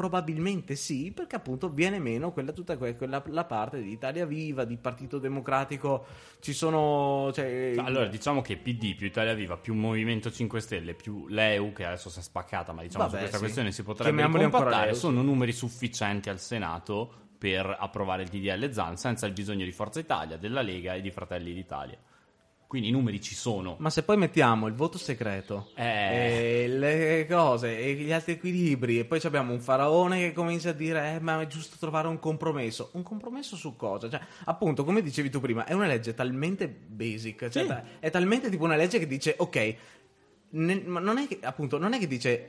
Probabilmente sì, perché appunto viene meno quella, tutta que- quella la parte di Italia Viva, di Partito Democratico. Ci sono. Cioè, Allora, diciamo che PD più Italia Viva più Movimento 5 Stelle più l'EU, che adesso si è spaccata, ma diciamo Vabbè, su questa sì. questione si potrebbe sì. sono numeri sufficienti al Senato per approvare il DDL ZAN senza il bisogno di Forza Italia, della Lega e di Fratelli d'Italia. Quindi i numeri ci sono. Ma se poi mettiamo il voto segreto, Eh. e le cose e gli altri equilibri, e poi abbiamo un faraone che comincia a dire: eh, ma è giusto trovare un compromesso. Un compromesso su cosa? Cioè, appunto, come dicevi tu prima, è una legge talmente basic, cioè, Sì. è talmente tipo una legge che dice: ok, ma non è che appunto non è che dice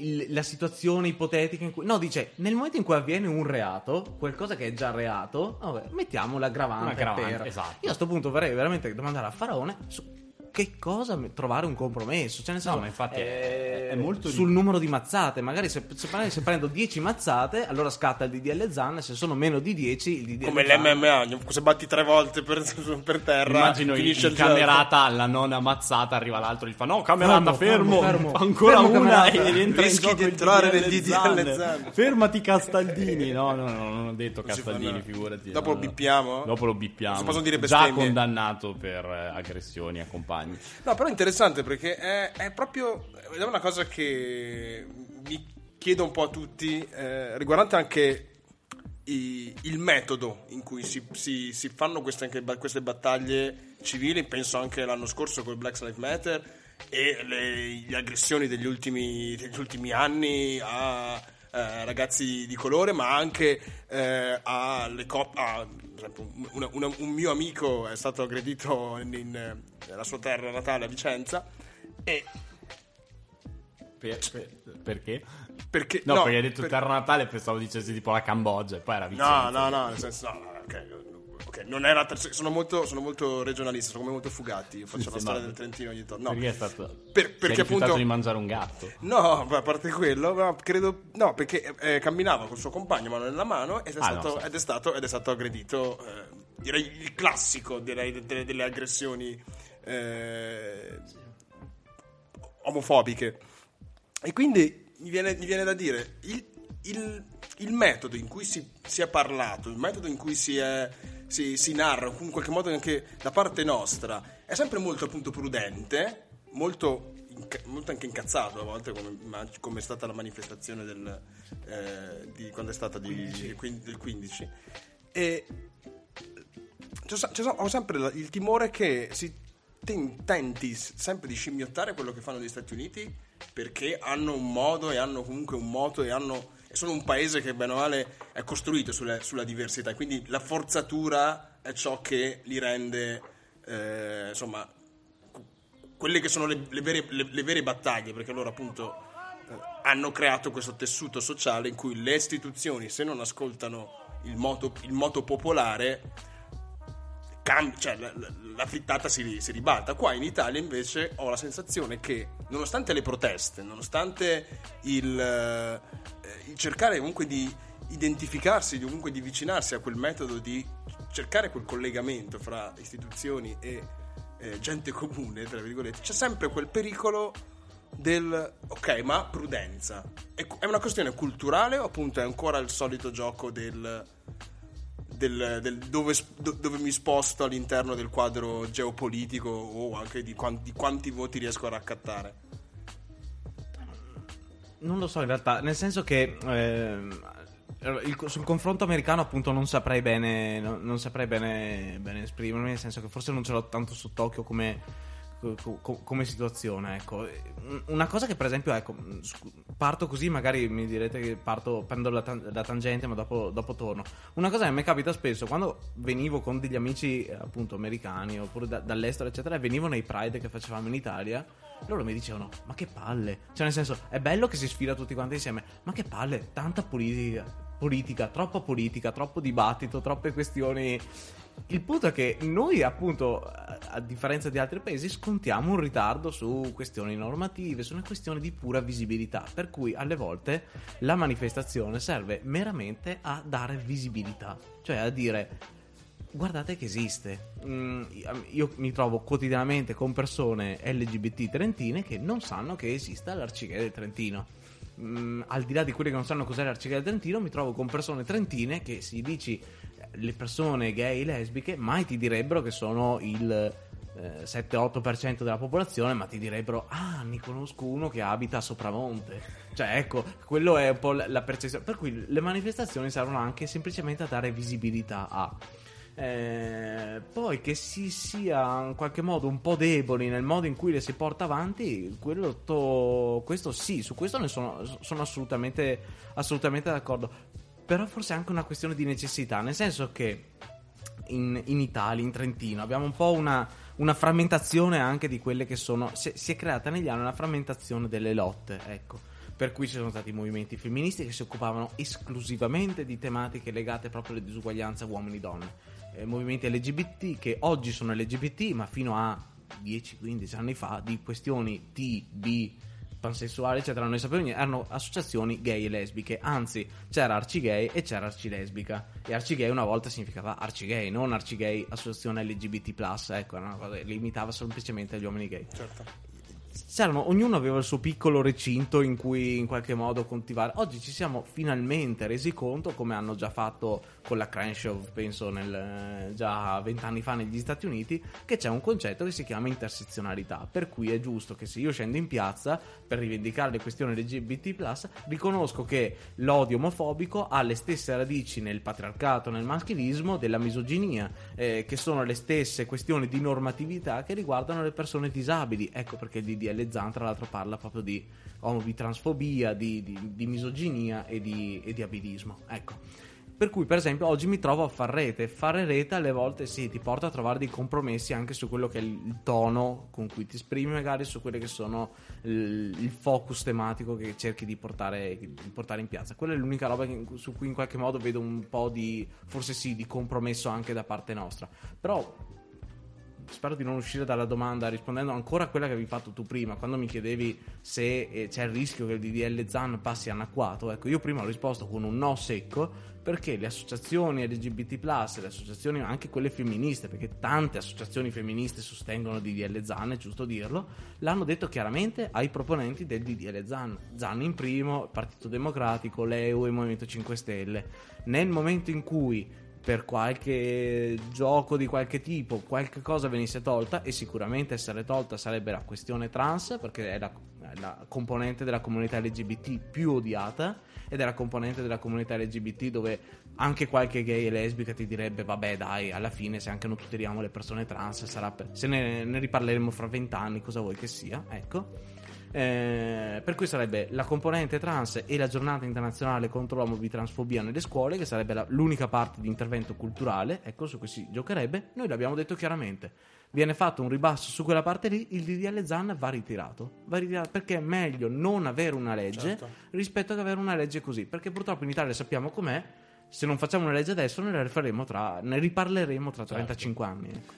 il- la situazione ipotetica in cui no dice nel momento in cui avviene un reato qualcosa che è già reato vabbè, mettiamo l'aggravante, L'aggravante, per esatto. io a sto punto vorrei veramente domandare a Faraone su che cosa trovare un compromesso cioè nel senso ma infatti eh, è- è molto sul di- numero di mazzate magari se, se, se prendo 10 mazzate allora scatta il DDL Zan se sono meno di 10 il DDL Come Zan l'MMA, se batti tre volte per, per terra, Immagino in, finisce il gioco. camerata alla nona mazzata arriva l'altro e gli fa no camerata Fermo, fermo, fermo, fermo. ancora Fermo, una camerata. e rientra Rischi in gioco di entrare nel DDL DDL Zan. fermati Castaldini no no no non ho detto Non Castaldini figurati Dopo no, lo no. bippiamo? dopo lo bippiamo già condannato per eh, aggressioni a compagni No, però è interessante perché è, è proprio è una cosa che mi chiedo un po' a tutti, eh, riguardante anche i- il metodo in cui si, si- si fanno queste, queste battaglie civili. Penso anche l'anno scorso con il Black Lives Matter e le, le aggressioni degli ultimi, degli ultimi anni a eh, ragazzi di colore, ma anche eh, alle coppie. Una- un mio amico è stato aggredito in- in- nella sua terra natale a Vicenza. E Per- per- perché? perché no, perché hai detto per- terra natale pensavo dicessi tipo la Cambogia e poi era No, Vicenza no, no, nel senso, no, no, ok, non era ter- sono molto, sono molto regionalista, sono come molto fugati. Io faccio Sì, la storia del Trentino ogni tanto. No, Perché è stato... Per- è perché appunto di mangiare un gatto. No, a parte quello, ma credo. No, perché eh, camminava col suo compagno mano nella mano ed è, Ah, stato, no, ed è stato, ed è stato aggredito. eh, direi il classico direi, de- de- delle aggressioni eh, omofobiche. E quindi mi viene, mi viene da dire: il, il- il metodo in cui si, si è parlato, il metodo in cui si, è, si, si narra, in qualche modo anche da parte nostra, è sempre molto appunto prudente, molto, molto anche incazzato a volte, come, immag- come è stata la manifestazione del, eh, di, quando è stata di, quin- del 15. E c'ho sa- ho sempre il timore che si ten- tenti sempre di scimmiottare quello che fanno gli Stati Uniti perché hanno un modo e hanno comunque un moto e hanno e sono un paese che bene o male è costruito sulla, sulla diversità quindi la forzatura è ciò che li rende eh, insomma quelle che sono le, le vere, le- le vere battaglie perché loro appunto eh, hanno creato questo tessuto sociale in cui le istituzioni se non ascoltano il moto, il moto popolare cam- cioè, la, la- frittata si, si ribalta. Qua in Italia invece ho la sensazione che, nonostante le proteste, nonostante il, eh, il cercare comunque di identificarsi, comunque di avvicinarsi a quel metodo di cercare quel collegamento fra istituzioni e eh, gente comune, tra virgolette, c'è sempre quel pericolo del ok, ma prudenza. È una questione culturale o appunto è ancora il solito gioco del del, del dove, dove mi sposto all'interno del quadro geopolitico o anche di, quan- di quanti voti riesco a raccattare. Non lo so in realtà, nel senso che ehm, il- sul confronto americano appunto non saprei bene, non, non saprei bene, bene esprimermi, nel senso che forse non ce l'ho tanto sott'occhio come, co- co- come situazione. Ecco. Una cosa che per esempio, ecco, parto così, magari mi direte che parto, prendo la, la tangente ma dopo, dopo torno. Una cosa che mi capita spesso, quando venivo con degli amici appunto americani oppure da- dall'estero eccetera, e venivo nei Pride che facevamo in Italia, loro mi dicevano ma che palle cioè nel senso è bello che si sfida tutti quanti insieme ma che palle tanta politica politica troppa politica troppo dibattito troppe questioni il punto è che noi appunto a differenza di altri paesi scontiamo un ritardo su questioni normative su una questione di pura visibilità per cui alle volte la manifestazione serve meramente a dare visibilità cioè a dire guardate che esiste. Mm, io mi trovo quotidianamente con persone LGBT trentine che non sanno che esista l'Arcigay del Trentino. Mm, al di là di quelli che non sanno cos'è l'Arcigay del Trentino, mi trovo con persone trentine che gli dici le persone gay lesbiche mai ti direbbero che sono il eh, 7-8% della popolazione, ma ti direbbero ah, ne conosco uno che abita a Sopramonte. Cioè, ecco, quello è un po' la percezione. Per cui le manifestazioni servono anche semplicemente a dare visibilità a. Eh, poi che si sia in qualche modo un po' deboli nel modo in cui le si porta avanti, to- questo sì, su questo ne sono, sono assolutamente, assolutamente d'accordo. Però forse è anche una questione di necessità, nel senso che in, in Italia, in Trentino, abbiamo un po' una, una frammentazione anche di quelle che sono. Si, si è creata negli anni una frammentazione delle lotte, ecco. Per cui ci sono stati movimenti femministi che si occupavano esclusivamente di tematiche legate proprio alle disuguaglianze uomini-donne. Eh, movimenti LGBT che oggi sono LGBT, ma fino a 10-15 anni fa di questioni T, B, pansessuali, eccetera, non ne sapevo niente. Erano associazioni gay e lesbiche. Anzi, c'era Arcigay e c'era Arcilesbica. E Arcigay una volta significava Arcigay, non Arcigay associazione LGBT. Ecco, era una cosa che limitava semplicemente agli uomini gay. Certo. C'erano, ognuno aveva il suo piccolo recinto in cui in qualche modo coltivare. Oggi ci siamo finalmente resi conto, come hanno già fatto con la Crenshaw, penso nel, eh, già vent'anni fa negli Stati Uniti, che c'è un concetto che si chiama intersezionalità. Per cui è giusto che se io scendo in piazza per rivendicare le questioni LGBT, riconosco che l'odio omofobico ha le stesse radici nel patriarcato, nel maschilismo, della misoginia, eh, che sono le stesse questioni di normatività che riguardano le persone disabili. Ecco perché il DDL Zan, tra l'altro, parla proprio di omobitransfobia, di, di, di misoginia e di, e di abilismo. Ecco. Per cui, per esempio, oggi mi trovo a far rete. Fare rete alle volte sì, ti porta a trovare dei compromessi anche su quello che è il tono con cui ti esprimi, magari su quelli che sono il, il focus tematico che cerchi di portare, di portare in piazza. Quella è l'unica roba che- su cui in qualche modo vedo un po' di, forse sì, di compromesso anche da parte nostra. Però spero di non uscire dalla domanda rispondendo ancora a quella che avevi fatto tu prima, quando mi chiedevi se eh, c'è il rischio che il DDL ZAN passi anacquato. Ecco, io prima ho risposto con un no secco perché le associazioni LGBT, le associazioni anche quelle femministe, perché tante associazioni femministe sostengono DDL ZAN, è giusto dirlo, l'hanno detto chiaramente ai proponenti del DDL ZAN. ZAN in primo, Partito Democratico, l'EU e Movimento 5 Stelle. Nel momento in cui per qualche gioco di qualche tipo, qualche cosa venisse tolta e sicuramente essere tolta sarebbe la questione trans perché è la, la componente della comunità LGBT più odiata ed è la componente della comunità LGBT dove anche qualche gay e lesbica ti direbbe vabbè dai alla fine se anche non tuteliamo le persone trans sarà per... se ne, ne riparleremo fra vent'anni cosa vuoi che sia ecco eh, per cui sarebbe la componente trans e la giornata internazionale contro l'omobitransfobia nelle scuole, che sarebbe la- l'unica parte di intervento culturale, ecco, su cui si giocherebbe. Noi l'abbiamo detto chiaramente. Viene fatto un ribasso su quella parte lì, il DDL ZAN va ritirato. Va ritirato perché è meglio non avere una legge Certo. rispetto ad avere una legge così. Perché purtroppo in Italia sappiamo com'è. Se non facciamo una legge adesso, ne, la rifaremo tra, ne riparleremo tra 35 anni. ecco.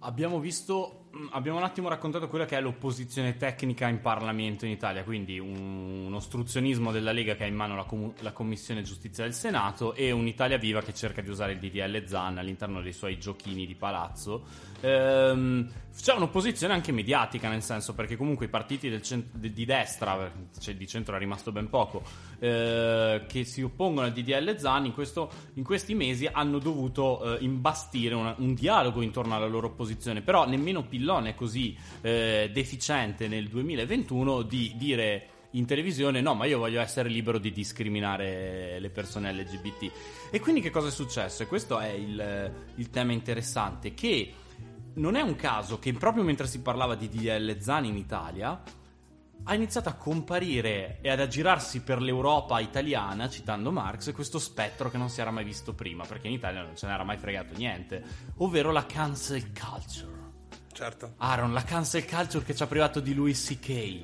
Abbiamo visto, abbiamo un attimo raccontato quella che è l'opposizione tecnica in Parlamento in Italia, quindi un, un ostruzionismo della Lega che ha in mano la, comu- la Commissione Giustizia del Senato e un'Italia Viva che cerca di usare il DDL ZAN all'interno dei suoi giochini di palazzo. Ehm, c'è un'opposizione anche mediatica, nel senso perché comunque i partiti cent- di destra, cioè di centro è rimasto ben poco, eh, che si oppongono al DDL ZAN in, questo- in questi mesi hanno dovuto eh, imbastire una- un dialogo intorno alla loro opposizione. Però nemmeno Pillon è così eh, deficiente nel 2021 di dire in televisione no ma io voglio essere libero di discriminare le persone LGBT e quindi che cosa è successo e questo è il, il tema interessante che non è un caso che proprio mentre si parlava di DDL Zani in Italia ha iniziato a comparire e ad aggirarsi per l'Europa italiana, citando Marx, questo spettro che non si era mai visto prima, perché in Italia non ce n'era mai fregato niente, ovvero la cancel culture. Certo. Aaron, la cancel culture che ci ha privato di Louis C.K.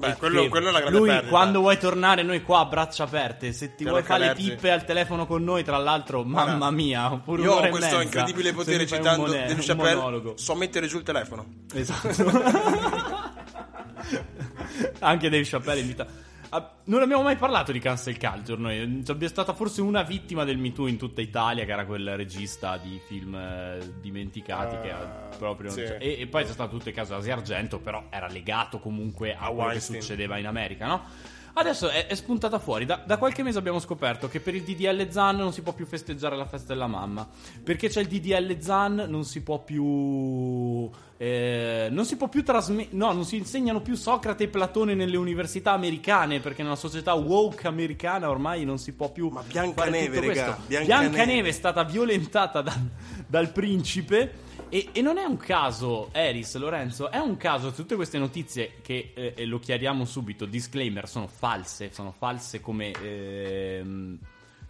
Beh, quello, quello è la grande Lui, perdita. quando vuoi tornare, noi qua a braccia aperte. Se ti Piero vuoi fare le pippe al telefono con noi, tra l'altro, Guarda, mamma mia, pure Io ho questo mezza, incredibile potere citando mone- Dave un Chappelle. monologo. So mettere giù il telefono. Esatto. Anche Dave Chappelle invita. Ah, non abbiamo mai parlato di cancel culture noi. C'è stata forse una vittima del Me Too in tutta Italia, che era quel regista di film eh, dimenticati. che ha Ah, proprio sì. e, e poi c'è stato tutto il caso Asia Argento, però era legato comunque a, A quello che Weinstein. succedeva in America, no? Adesso è, è spuntata fuori. Da, da qualche mese abbiamo scoperto che per il DDL Zan non si può più festeggiare la festa della mamma. Perché c'è il DDL Zan, non si può più. eh, non si può più trasmettere. No, non si insegnano più Socrate e Platone nelle università americane. Perché nella società woke americana ormai non si può più. Ma Biancaneve, questo. Biancaneve. Biancaneve è stata violentata da- dal principe. E, e non è un caso, Eris, Lorenzo, è un caso tutte queste notizie che eh, lo chiariamo subito, disclaimer, sono false, sono false come, ehm,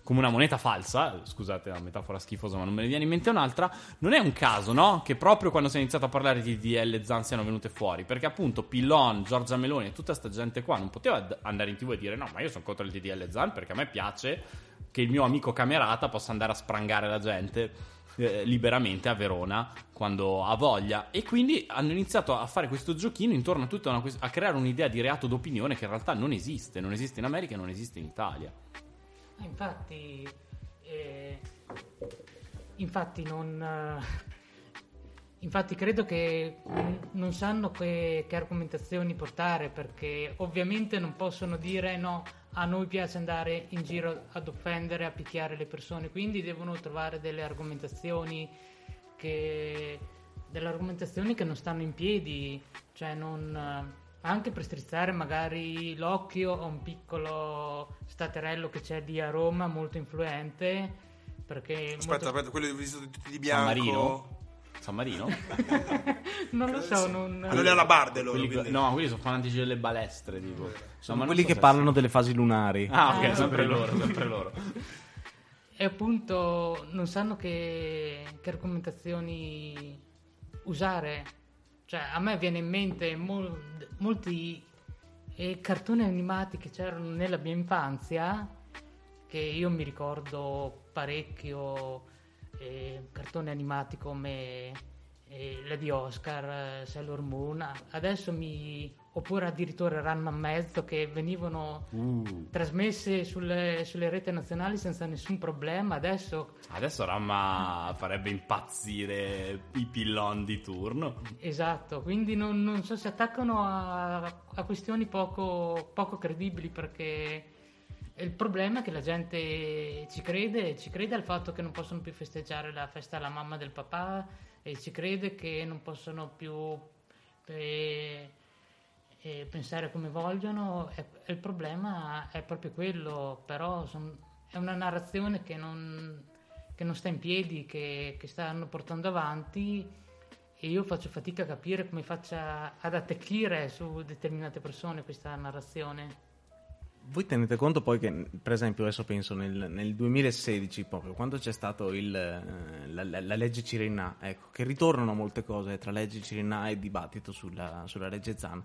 come una moneta falsa, scusate la metafora schifosa ma non me ne viene in mente un'altra, non è un caso, no? Che proprio quando si è iniziato a parlare di DL Zan siano venute fuori, perché appunto Pillon, Giorgia Meloni e tutta sta gente qua non poteva andare in tv e dire no, ma io sono contro il DDL Zan perché a me piace che il mio amico camerata possa andare a sprangare la gente eh, liberamente a Verona quando ha voglia e quindi hanno iniziato a fare questo giochino intorno a tutta una a creare un'idea di reato d'opinione che in realtà non esiste, non esiste in America e non esiste in Italia. Ah, Infatti, eh, infatti non. Infatti credo che non sanno che, che argomentazioni portare perché ovviamente non possono dire no, a noi piace andare in giro ad offendere, a picchiare le persone, quindi devono trovare delle argomentazioni che, delle argomentazioni che non stanno in piedi, cioè non, anche per strizzare magari l'occhio a un piccolo staterello che c'è lì a Roma molto influente. Perché Aspetta, molto- aspetta, tutti di San bianco. Marino? San Marino? non lo so, non... Non è alla barde loro. Quelli- quindi. no, quelli sono fanatici delle balestre, tipo. No, ma non Quelli so che parlano delle fasi lunari. Ah, ok, Ah, sempre loro, sempre loro. e appunto non sanno che, che argomentazioni usare. Cioè, a me viene in mente mol- molti eh, cartoni animati che c'erano nella mia infanzia, che io mi ricordo parecchio, eh, cartoni animati come eh, la di Oscar, eh, Sailor Moon, adesso mi... oppure addirittura Ranma Mezzo che venivano Uh. trasmesse sulle, sulle reti nazionali senza nessun problema, adesso Adesso Ramma farebbe impazzire i pillon di turno. Esatto, quindi non, non so, si attaccano a, a questioni poco, poco credibili perché il problema è che la gente ci crede, ci crede al fatto che non possono più festeggiare la festa alla mamma del papà e ci crede che non possono più eh, eh, pensare come vogliono e, il problema è proprio quello, però son- è una narrazione che non, che non sta in piedi, che, che stanno portando avanti e io faccio fatica a capire come faccia ad attecchire su determinate persone questa narrazione. Voi tenete conto poi che, per esempio, adesso penso nel, nel 2016, proprio quando c'è stato il, eh, la, la- la legge Cirinà, ecco, che ritornano molte cose tra legge Cirinà e dibattito sulla, sulla legge Zan,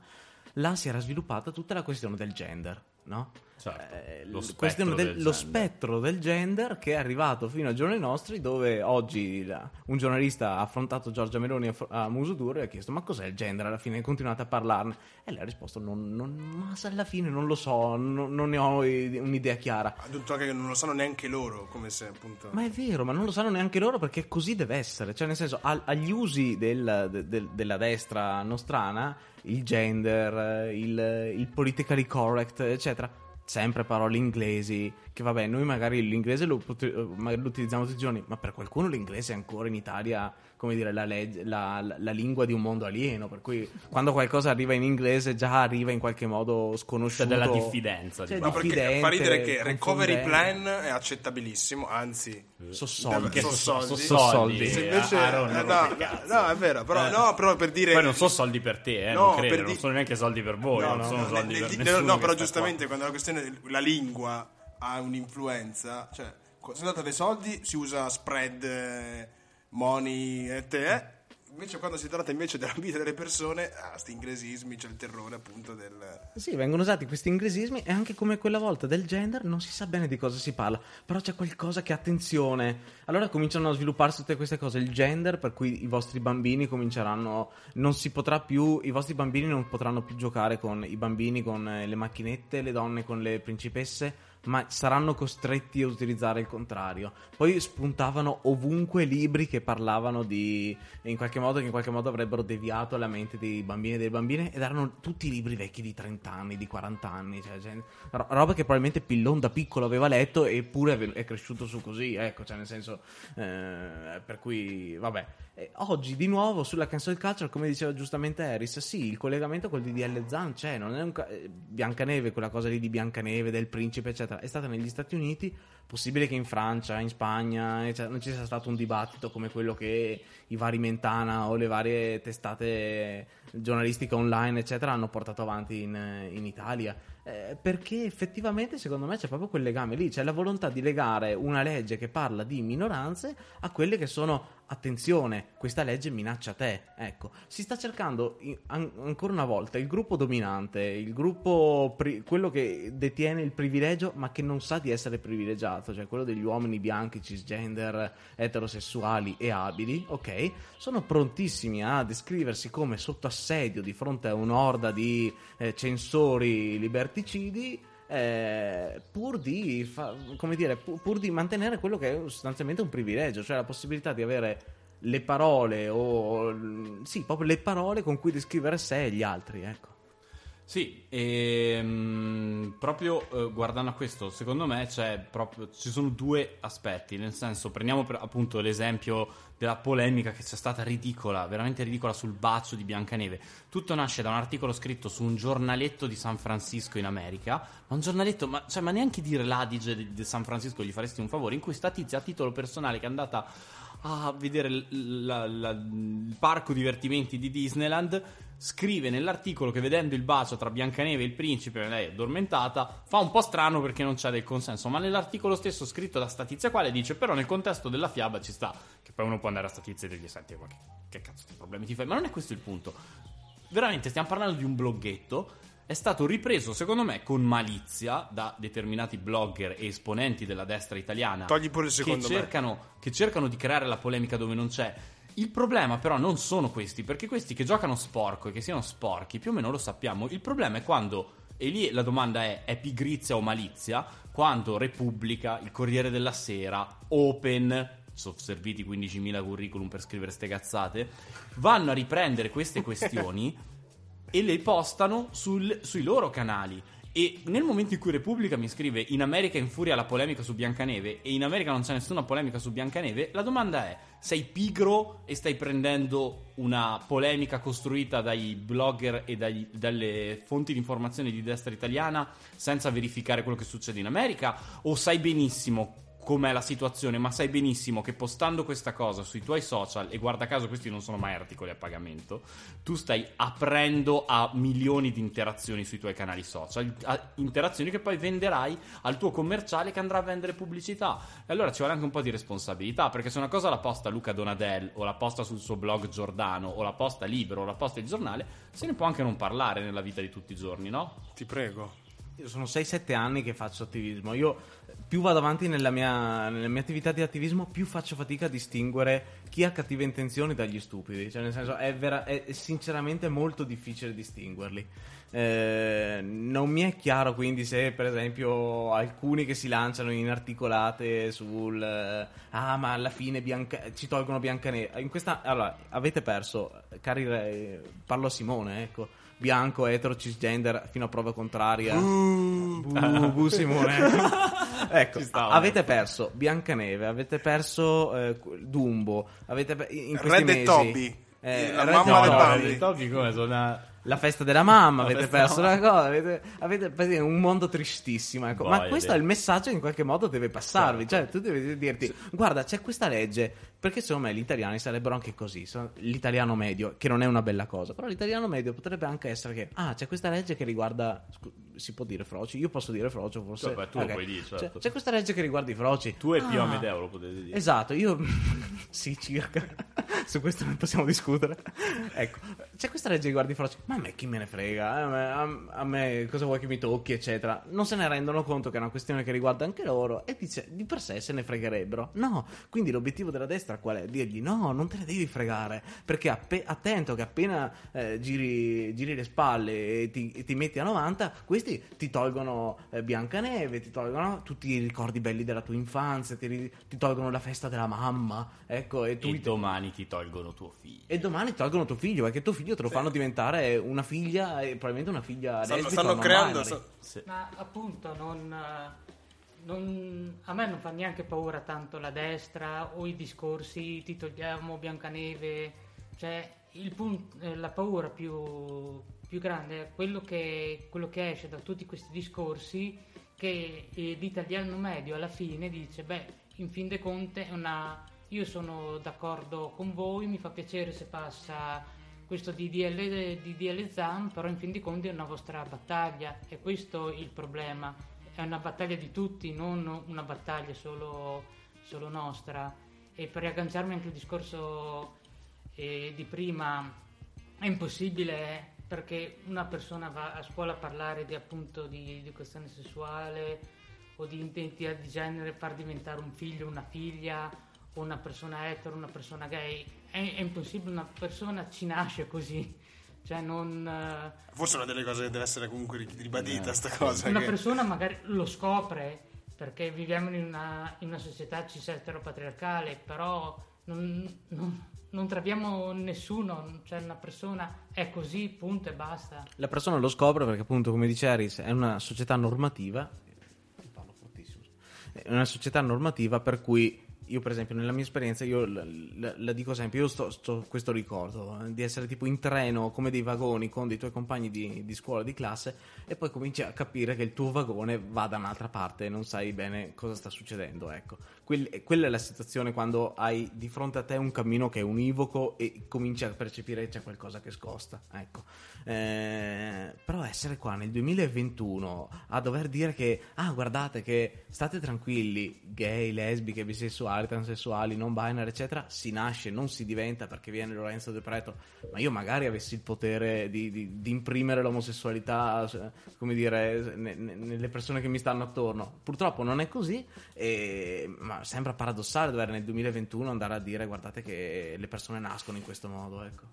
là si era sviluppata tutta la questione del gender, no? Certo, Eh, lo spettro questione del- del lo gender. spettro del gender che è arrivato fino ai giorni nostri dove oggi la- un giornalista ha affrontato Giorgia Meloni a, a Musudur e ha chiesto ma cos'è il gender alla fine continuate a parlarne e lei ha risposto non, non- ma alla fine non lo so non, non ne ho un'idea chiara Ha detto anche che non lo sanno neanche loro, come se appunto... ma è vero, ma non lo sanno neanche loro perché così deve essere. Cioè, nel senso, al- agli usi del- de- del- della destra nostrana, il gender, il, il politically correct, eccetera, sempre parole inglesi. Che vabbè, noi magari l'inglese lo, pot- magari lo utilizziamo tutti i giorni, ma per qualcuno l'inglese ancora in Italia, come dire, la, legge- la- la- la lingua di un mondo alieno. Per cui quando qualcosa arriva in inglese, già arriva in qualche modo C'è sconosciuto. della diffidenza. Cioè, diciamo. Ma perché fa ridere che recovery plan è accettabilissimo, anzi... So soldi. So soldi. so So soldi. Se Eh, invece, Aaron, eh, no, no, è vero, però, Eh. no, però per dire... Poi non sono soldi per te, eh, No, non credo, per non di- sono neanche soldi per voi, No, non no, sono no, soldi nel- per nessuno. no, però sta giustamente quando la questione la lingua ha un'influenza, cioè se andate dei soldi si usa spread, eh, money e te. Invece quando si tratta invece della vita delle persone, ah, sti inglesismi, c'è il terrore appunto del... Sì, vengono usati questi inglesismi e anche come quella volta del gender non si sa bene di cosa si parla, però c'è qualcosa che attenzione. Allora cominciano a svilupparsi tutte queste cose, il gender per cui i vostri bambini cominceranno non si potrà più i vostri bambini non potranno più giocare con i bambini con le macchinette, le donne con le principesse, ma saranno costretti a utilizzare il contrario. Poi spuntavano ovunque libri che parlavano di in qualche modo che in qualche modo avrebbero deviato la mente dei bambini e delle bambine ed erano tutti libri vecchi di 30 anni, di 40 anni, cioè, cioè, ro- roba che probabilmente Pillon da piccolo aveva letto eppure è cresciuto su così, ecco, cioè nel senso eh, per cui vabbè. E oggi di nuovo sulla cancel culture, come diceva giustamente Harris, sì, il collegamento col DDL Zan c'è, non è un ca- eh, Biancaneve, quella cosa lì di Biancaneve, del principe, eccetera, è stata negli Stati Uniti, possibile che in Francia, in Spagna, eccetera, non ci sia stato un dibattito come quello che i vari Mentana o le varie testate giornalistiche online, eccetera, hanno portato avanti in, in Italia. Eh, perché effettivamente secondo me c'è proprio quel legame lì, c'è la volontà di legare una legge che parla di minoranze a quelle che sono attenzione, questa legge minaccia te. Ecco, si sta cercando an- ancora una volta il gruppo dominante, il gruppo pri- quello che detiene il privilegio ma che non sa di essere privilegiato, cioè quello degli uomini bianchi, cisgender, eterosessuali e abili, ok? Sono prontissimi a descriversi come sotto assedio di fronte a un'orda di eh, censori liberticidi eh, pur di fa- dire pu- pur di mantenere quello che è sostanzialmente un privilegio cioè la possibilità di avere le parole o sì proprio le parole con cui descrivere sé e gli altri ecco Sì, ehm, proprio eh, guardando a questo, secondo me proprio, ci sono due aspetti, nel senso prendiamo per, appunto l'esempio della polemica che c'è stata ridicola, veramente ridicola sul bacio di Biancaneve. Tutto nasce da un articolo scritto su un giornaletto di San Francisco in America, ma un giornaletto, ma, cioè, ma neanche dire l'Adige di, di San Francisco gli faresti un favore, in cui sta tizia a titolo personale che è andata a vedere la- la- il parco divertimenti di Disneyland scrive nell'articolo che vedendo il bacio tra Biancaneve e il principe, lei è addormentata, fa un po' strano perché non c'è del consenso, ma nell'articolo stesso scritto da sta tizia quale dice però nel contesto della fiaba ci sta, che poi uno può andare a sta tizia e dirgli senti ma che, che cazzo di problemi ti fai, ma non è questo il punto. Veramente stiamo parlando di un bloggetto è stato ripreso, secondo me, con malizia da determinati blogger e esponenti della destra italiana Togli pure il che secondo me. cercano, che cercano di creare la polemica dove non c'è. Il problema però non sono questi, perché questi che giocano sporco e che siano sporchi, più o meno lo sappiamo. Il problema è quando, e lì la domanda è, è pigrizia o malizia, quando Repubblica, il Corriere della Sera, Open, sono serviti 15.000 curriculum per scrivere ste cazzate, vanno a riprendere queste questioni e le postano sul- sui loro canali. E nel momento in cui Repubblica mi scrive in America infuria la polemica su Biancaneve e in America non c'è nessuna polemica su Biancaneve, la domanda è: sei pigro e stai prendendo una polemica costruita dai blogger e dai- dalle fonti di informazione di destra italiana senza verificare quello che succede in America? O sai benissimo com'è la situazione, ma sai benissimo che postando questa cosa sui tuoi social, e guarda caso questi non sono mai articoli a pagamento, tu stai aprendo a milioni di interazioni sui tuoi canali social, interazioni che poi venderai al tuo commerciale che andrà a vendere pubblicità. E allora ci vuole anche un po' di responsabilità, perché se una cosa la posta Luca Donadel, o la posta sul suo blog Giordano, o la posta Libero, o la posta il giornale, se ne può anche non parlare nella vita di tutti i giorni, no? Ti prego. Io sono 6-7 anni che faccio attivismo. Io più vado avanti nella mia, nella mia attività di attivismo, più faccio fatica a distinguere chi ha cattive intenzioni dagli stupidi. Cioè, nel senso, è, vera- è sinceramente molto difficile distinguerli. Eh, non mi è chiaro quindi se, per esempio, alcuni che si lanciano in articolate sul eh, ah, ma alla fine Bianca- ci tolgono Biancaneve. In questa, allora, avete perso, cari, re- parlo a Simone, ecco bianco, etero, cisgender fino a prova contraria. Bu, bu, Simone. ecco, Ci stava, avete perso Biancaneve, avete perso eh, Dumbo, avete pe- in questi Red e mesi Toby. eh, La Red mamma e Toby. Topi come suona... La festa della mamma, La avete perso della una cosa, avete, avete un mondo tristissimo. Ecco. Ma questo è il messaggio che in qualche modo deve passarvi. Certo. Cioè, tu devi dirti: guarda, c'è questa legge. Perché secondo me gli italiani sarebbero anche così. L'italiano medio, che non è una bella cosa, però l'italiano medio potrebbe anche essere che, ah, c'è questa legge che riguarda. si può dire froci? Io posso dire frocio, forse. Vabbè, tu lo Ok. puoi dire, C'è- certo. C'è, questa legge che riguarda i froci. Tu e Pio Ah. Amedeo lo potete dire. Esatto, io sì, circa. Su questo non possiamo discutere. ecco, c'è questa legge che riguarda i froci. Ma a me chi me ne frega? A me, a- a me cosa vuoi che mi tocchi, eccetera. Non se ne rendono conto che è una questione che riguarda anche loro e dice, di per sé se ne fregherebbero. No, quindi l'obiettivo della destra qual è? Dirgli no, non te ne devi fregare. Perché appe- attento che appena eh, giri, giri le spalle e ti, e ti metti a 90, questi ti tolgono eh, Biancaneve, ti tolgono tutti i ricordi belli della tua infanzia, ti, ti tolgono la festa della mamma. Ecco, e tu E domani ti tolgono tuo figlio. e domani tolgono tuo figlio, perché tuo figlio te lo fanno diventare una figlia, e probabilmente una figlia Stanno, stanno creando. sta- Ma appunto non, eh, non- a me non fa neanche paura tanto la destra o i discorsi ti togliamo Biancaneve, cioè il pun- eh, la paura più, più grande è quello che, quello che esce da tutti questi discorsi che eh, l'italiano medio alla fine dice beh in fin dei conti è una, io sono d'accordo con voi, mi fa piacere se passa questo DDL, DDL ZAN, però in fin dei conti è una vostra battaglia e questo è il problema. È una battaglia di tutti, non una battaglia solo, solo nostra. E per riagganciarmi anche al discorso eh, di prima, è impossibile perché una persona va a scuola a parlare di appunto di, di questione sessuale o di identità di genere, far diventare un figlio, una figlia, o una persona etero, una persona gay. È, è impossibile, una persona ci nasce così. Cioè non... eh, Forse una delle cose che deve essere comunque ri- ribadita, sta cosa. una che- persona magari lo scopre perché viviamo in una, in una società cis patriarcale, però non, non- non troviamo nessuno, cioè una persona è così, punto e basta. La persona lo scopre perché appunto, come dice Aris, è una società normativa. Parlo fortissimo. È una società normativa per cui io per esempio nella mia esperienza io la, la- la dico sempre io sto, sto- questo ricordo eh, di essere tipo in treno come dei vagoni con dei tuoi compagni di, di scuola di classe e poi cominci a capire che il tuo vagone va da un'altra parte e non sai bene cosa sta succedendo ecco Quel- e quella è la situazione quando hai di fronte a te un cammino che è univoco e cominci a percepire che c'è qualcosa che scosta ecco. Eh, però essere qua nel 2021 a dover dire che ah guardate che state tranquilli gay lesbiche bisessuali transessuali non binary eccetera si nasce non si diventa perché viene Lorenzo De Preto. Ma io magari avessi il potere di, di- di imprimere l'omosessualità eh, come dire ne- ne- nelle persone che mi stanno attorno. Purtroppo non è così e- ma sembra paradossale dover nel 2021 andare a dire guardate che le persone nascono in questo modo ecco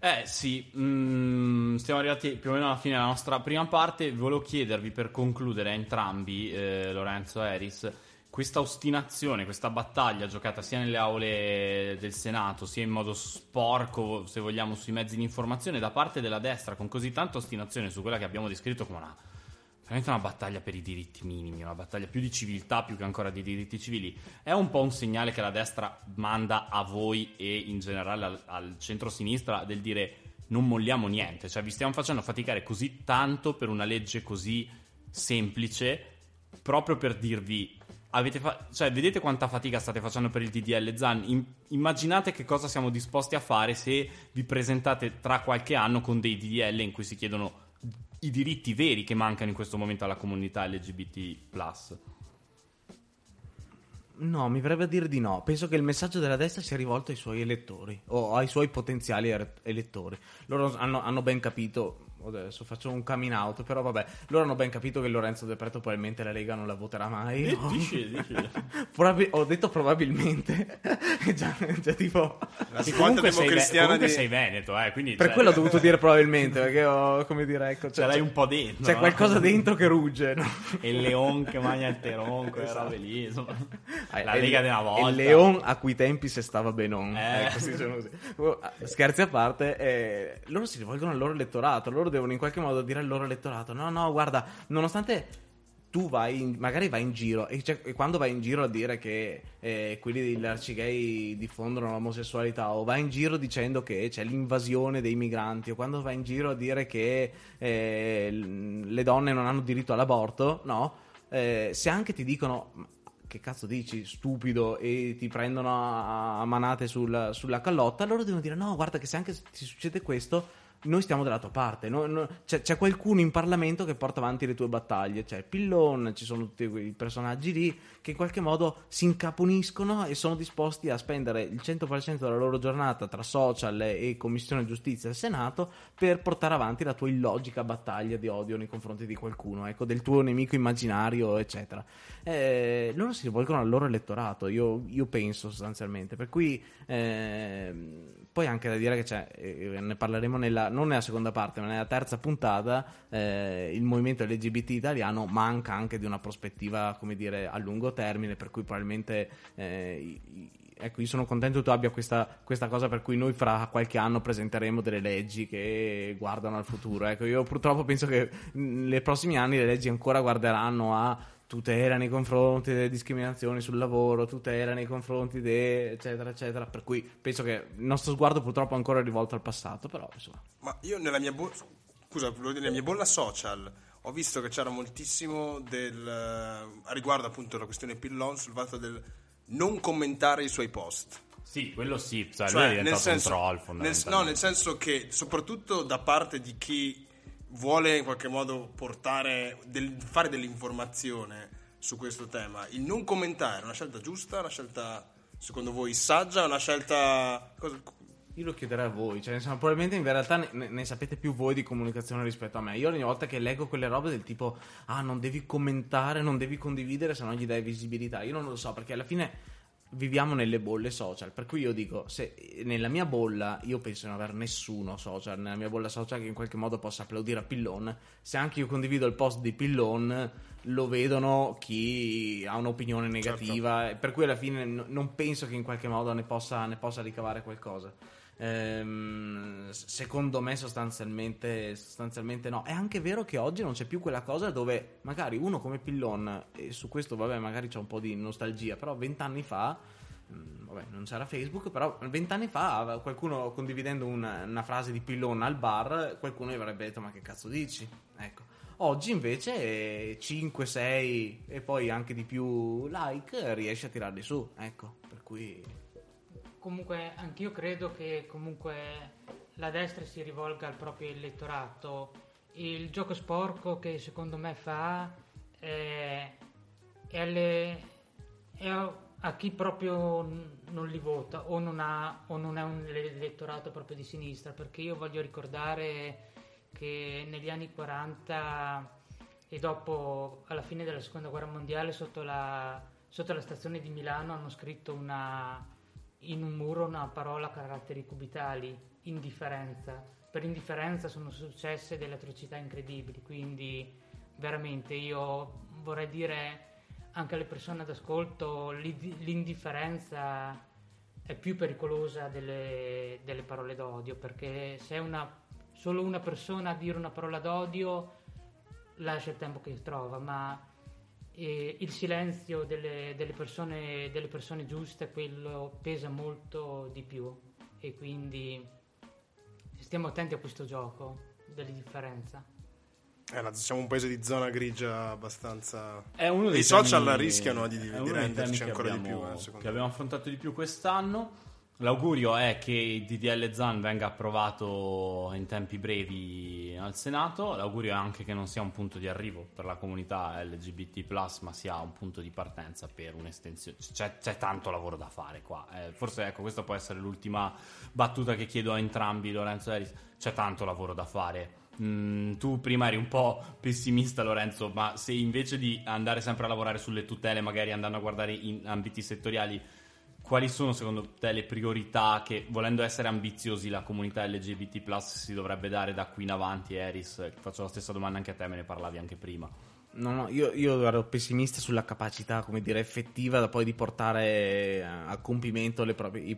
Eh sì, mm, stiamo arrivati più o meno alla fine della nostra prima parte. Volevo chiedervi per concludere a entrambi, eh, Lorenzo e Eris, questa ostinazione, questa battaglia giocata sia nelle aule del Senato, sia in modo sporco, se vogliamo, sui mezzi di informazione da parte della destra, con così tanta ostinazione su quella che abbiamo descritto come una veramente una battaglia per i diritti minimi, una battaglia più di civiltà più che ancora di diritti civili. È un po' un segnale che la destra manda a voi e in generale al, al centro-sinistra del dire non molliamo niente, cioè vi stiamo facendo faticare così tanto per una legge così semplice proprio per dirvi avete fa- cioè, vedete quanta fatica state facendo per il DDL Zan? Im- immaginate che cosa siamo disposti a fare se vi presentate tra qualche anno con dei DDL in cui si chiedono i diritti veri che mancano in questo momento alla comunità LGBT. No, mi verrebbe a dire di no. Penso che il messaggio della destra sia rivolto ai suoi elettori o ai suoi potenziali er- elettori. Loro hanno, hanno ben capito. Adesso faccio un coming out, però vabbè, loro hanno ben capito che Lorenzo De Preto probabilmente la Lega non la voterà mai. no? Dici, dici. Probabil- ho detto probabilmente. già, già tipo. La Sì, svolta comunque sei, ve- democristiana comunque di... sei veneto, eh, quindi Per cioè, quello ho dovuto dire probabilmente, perché ho, come dire, ecco, ce c'è, l'hai un po' dentro. c'è no? qualcosa dentro che rugge, no? E il leon che mangia il teron, quelle robe lì, insomma. La Eh, Lega una volta. Il Leon a cui tempi se stava benon. Eh. Ecco, dicevano così. Oh, Scherzi a parte, eh, loro si rivolgono al loro elettorato. Loro devono in qualche modo dire al loro elettorato: no, no, guarda, nonostante tu vai, in- magari vai in giro, e, cioè, e quando vai in giro a dire che eh, quelli degli arcigay diffondono l'omosessualità, o vai in giro dicendo che c'è l'invasione dei migranti, o quando vai in giro a dire che eh, le donne non hanno diritto all'aborto, no? Eh, se anche ti dicono "Ma che cazzo dici stupido e ti prendono a, manate sul- sulla callotta loro devono dire no guarda che se anche ti succede questo noi stiamo dalla tua parte no- no- c'è, c'è qualcuno in Parlamento che porta avanti le tue battaglie c'è Pillon ci sono tutti quei personaggi lì che in qualche modo si incaponiscono e sono disposti a spendere il 100% della loro giornata tra social e commissione giustizia al Senato per portare avanti la tua illogica battaglia di odio nei confronti di qualcuno, ecco, del tuo nemico immaginario, eccetera. Eh, loro si rivolgono al loro elettorato, io, io penso sostanzialmente, per cui ehm, poi anche da dire che c'è, eh, ne parleremo nella, non nella seconda parte, ma nella terza puntata, eh, il movimento LGBT italiano manca anche di una prospettiva, come dire, a lungo termine, per cui probabilmente... eh, Ecco, io sono contento che tu abbia questa, questa cosa per cui noi fra qualche anno presenteremo delle leggi che guardano al futuro. Ecco, io purtroppo penso che mh, nei prossimi anni le leggi ancora guarderanno a tutela nei confronti delle discriminazioni sul lavoro, tutela nei confronti di eccetera eccetera, per cui penso che il nostro sguardo purtroppo è ancora rivolto al passato, però insomma. Ma io nella mia bolla, scusa, nella mia bolla social ho visto che c'era moltissimo del, eh, a riguardo appunto la questione Pillon sul fatto del non commentare i suoi post. Sì, quello sì, cioè, Cioè, lui è diventato nel senso, un troll nel, no, nel senso che soprattutto da parte di chi vuole in qualche modo portare del- fare dell'informazione su questo tema, il non commentare è una scelta giusta, una scelta secondo voi saggia, una scelta cosa- Io lo chiederei a voi, cioè, insomma, probabilmente in realtà ne, ne- sapete più voi di comunicazione rispetto a me. Io ogni volta che leggo quelle robe del tipo, ah, non devi commentare, non devi condividere, se no gli dai visibilità. Io non lo so, perché alla fine viviamo nelle bolle social, per cui io dico, se nella mia bolla, io penso di non aver nessuno social, nella mia bolla social che in qualche modo possa applaudire a Pillon, se anche io condivido il post di Pillon, lo vedono chi ha un'opinione negativa, e per cui alla fine n- non penso che in qualche modo ne possa, ne possa ricavare qualcosa. Ehm, secondo me sostanzialmente, sostanzialmente no. È anche vero che oggi non c'è più quella cosa dove magari uno come Pillon, e su questo vabbè magari c'è un po' di nostalgia, però vent'anni fa, mh, vabbè non c'era Facebook, però vent'anni fa qualcuno condividendo una, una frase di Pillon al bar, qualcuno gli avrebbe detto ma che cazzo dici? Ecco. Oggi invece 5, 6 e poi anche di più like riesce a tirarli su, ecco, per cui comunque anch'io credo che comunque la destra si rivolga al proprio elettorato. Il gioco sporco che secondo me fa è, è, alle, è a chi proprio non li vota o non, ha, o non è un elettorato proprio di sinistra, perché io voglio ricordare che negli anni 40 e dopo, alla fine della seconda guerra mondiale, sotto la, sotto la stazione di Milano hanno scritto una, in un muro una parola a caratteri cubitali, indifferenza. Per indifferenza sono successe delle atrocità incredibili, quindi veramente io vorrei dire anche alle persone d'ascolto l'indifferenza è più pericolosa delle, delle parole d'odio, perché se una, solo una persona a dire una parola d'odio lascia il tempo che trova, ma e il silenzio delle, delle, persone, delle persone giuste quello pesa molto di più e quindi stiamo attenti a questo gioco della differenza. Eh, siamo un paese di zona grigia abbastanza. È uno dei I temi, social rischiano di, di renderci ancora abbiamo, di più. Eh, che abbiamo affrontato di più quest'anno. L'augurio è che il DDL ZAN venga approvato in tempi brevi al Senato. L'augurio è anche che non sia un punto di arrivo per la comunità LGBT, ma sia un punto di partenza per un'estensione. C'è, c'è tanto lavoro da fare qua. Eh, forse ecco, questa può essere l'ultima battuta che chiedo a entrambi, Lorenzo e Eris. C'è tanto lavoro da fare. Mm, tu prima eri un po' pessimista, Lorenzo, ma se invece di andare sempre a lavorare sulle tutele, magari andando a guardare in ambiti settoriali quali sono secondo te le priorità che, volendo essere ambiziosi, la comunità LGBT si dovrebbe dare da qui in avanti, Eris? Faccio la stessa domanda anche a te, me ne parlavi anche prima. No, no, io, io, ero pessimista sulla capacità, come dire, effettiva da poi di portare a, compimento le proprie,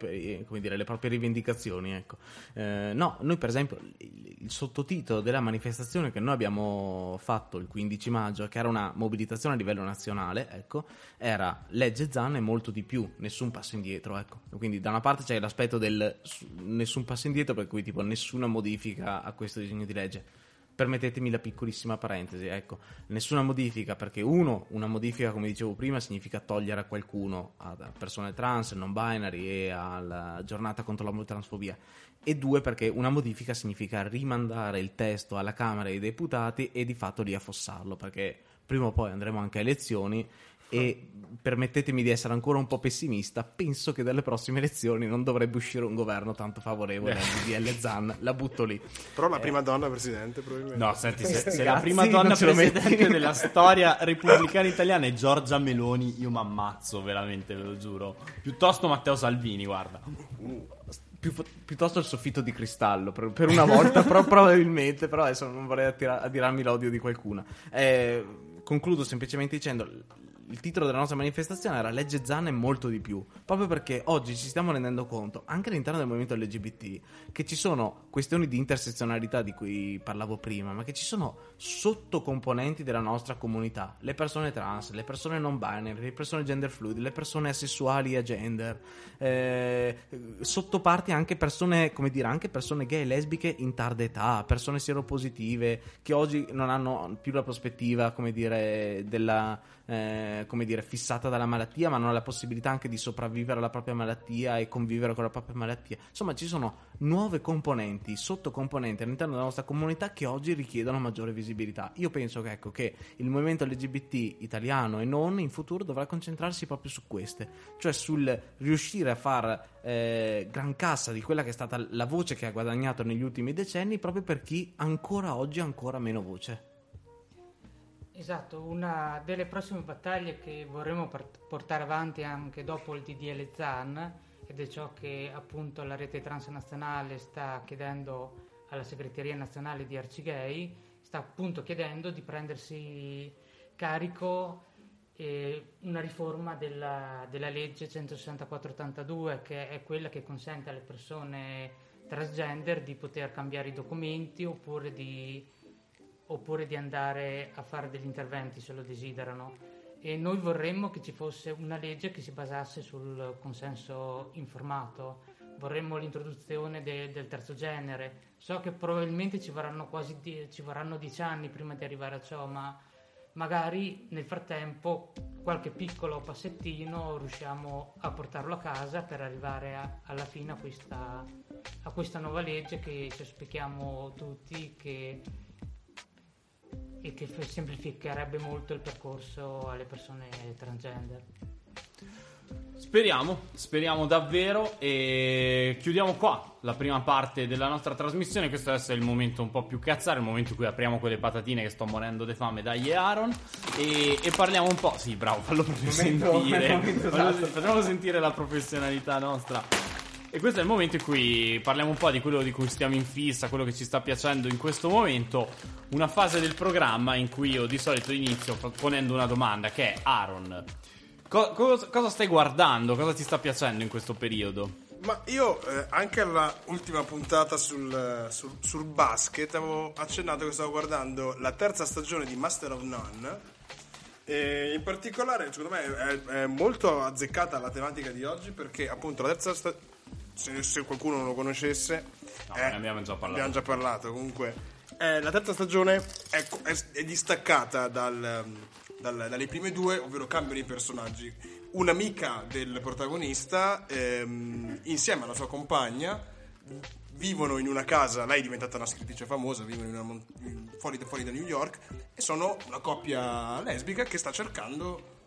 dire, le proprie rivendicazioni. Ecco. Eh, no, noi per esempio il, il, sottotitolo della manifestazione che noi abbiamo fatto il 15 maggio, che era una mobilitazione a livello nazionale, ecco, era legge Zan e molto di più, nessun passo indietro. Ecco. Quindi da una parte c'è l'aspetto del nessun passo indietro, per cui tipo nessuna modifica a questo disegno di legge permettetemi la piccolissima parentesi, ecco, nessuna modifica perché uno, una modifica come dicevo prima significa togliere a qualcuno, a persone trans, non binary e alla giornata contro l'omotransfobia e due perché una modifica significa rimandare il testo alla Camera dei Deputati e di fatto lì affossarlo perché prima o poi andremo anche a elezioni e permettetemi di essere ancora un po' pessimista, penso che dalle prossime elezioni non dovrebbe uscire un governo tanto favorevole al DDL Zan, la butto lì. Però la prima donna presidente probabilmente. No, senti, se, se la prima donna presidente della storia repubblicana italiana è Giorgia Meloni, io mi ammazzo veramente, ve lo giuro. Piuttosto Matteo Salvini, guarda. Uh. Più, piuttosto il soffitto di cristallo per, per una volta, però, probabilmente. Però adesso non vorrei attira- attirarmi l'odio di qualcuno. Eh, concludo semplicemente dicendo il titolo della nostra manifestazione era Legge Zan e molto di più, proprio perché oggi ci stiamo rendendo conto, anche all'interno del movimento LGBT, che ci sono questioni di intersezionalità di cui parlavo prima, ma che ci sono sottocomponenti della nostra comunità, le persone trans, le persone non binary, le persone gender fluid, le persone asessuali e gender, eh, sottoparti anche persone, come dire, anche persone gay e lesbiche in tarda età, persone sieropositive che oggi non hanno più la prospettiva, come dire, della eh, come dire, fissata dalla malattia, ma non ha la possibilità anche di sopravvivere alla propria malattia e convivere con la propria malattia. Insomma, ci sono nuove componenti, sottocomponenti all'interno della nostra comunità che oggi richiedono maggiore visibilità. Io penso che, ecco, che il movimento LGBT italiano e non in futuro dovrà concentrarsi proprio su queste, cioè sul riuscire a far eh, gran cassa di quella che è stata la voce che ha guadagnato negli ultimi decenni proprio per chi ancora oggi ha ancora meno voce. Esatto, una delle prossime battaglie che vorremmo portare avanti anche dopo il DDL ZAN ed è ciò che appunto la rete transnazionale sta chiedendo alla segreteria nazionale di Arcigay, sta appunto chiedendo di prendersi carico eh, una riforma della, della legge 164-82 che è quella che consente alle persone transgender di poter cambiare i documenti oppure di, oppure di andare a fare degli interventi se lo desiderano. E noi vorremmo che ci fosse una legge che si basasse sul consenso informato, vorremmo l'introduzione de- del terzo genere. So che probabilmente ci vorranno quasi die- ci vorranno dieci anni prima di arrivare a ciò, ma magari nel frattempo qualche piccolo passettino riusciamo a portarlo a casa per arrivare a- alla fine a questa, a questa nuova legge che ci auspichiamo tutti che, e che semplificherebbe molto il percorso alle persone transgender. Speriamo, speriamo davvero e chiudiamo qua la prima parte della nostra trasmissione. Questo adesso è il momento un po' più cazzare, il momento in cui apriamo quelle patatine che sto morendo di fame dagli Aaron e, e parliamo un po'. Sì, bravo, fallo proprio Momento- sentire. momento Fallo- esatto. Facciamo sentire la professionalità nostra. E questo è il momento in cui parliamo un po' di quello di cui stiamo in fissa, quello che ci sta piacendo in questo momento. Una fase del programma in cui io di solito inizio ponendo una domanda che è Aaron. co- cosa- stai guardando? Cosa ti sta piacendo in questo periodo? Ma io eh, anche alla ultima puntata sul, sul- sul basket avevo accennato che stavo guardando la terza stagione di Master of None. E in particolare, secondo me, è, è molto azzeccata la tematica di oggi perché, appunto, la terza stagione. Se, se qualcuno non lo conoscesse, No, eh, ne abbiamo già parlato. abbiamo già parlato. Comunque, eh, la terza stagione è, è- è distaccata dal- dal- dalle prime due, ovvero cambiano i personaggi. Un'amica del protagonista, ehm, insieme alla sua compagna, vivono in una casa. Lei è diventata una scrittrice famosa, vivono una fuori, da- fuori da New York e sono una coppia lesbica che sta cercando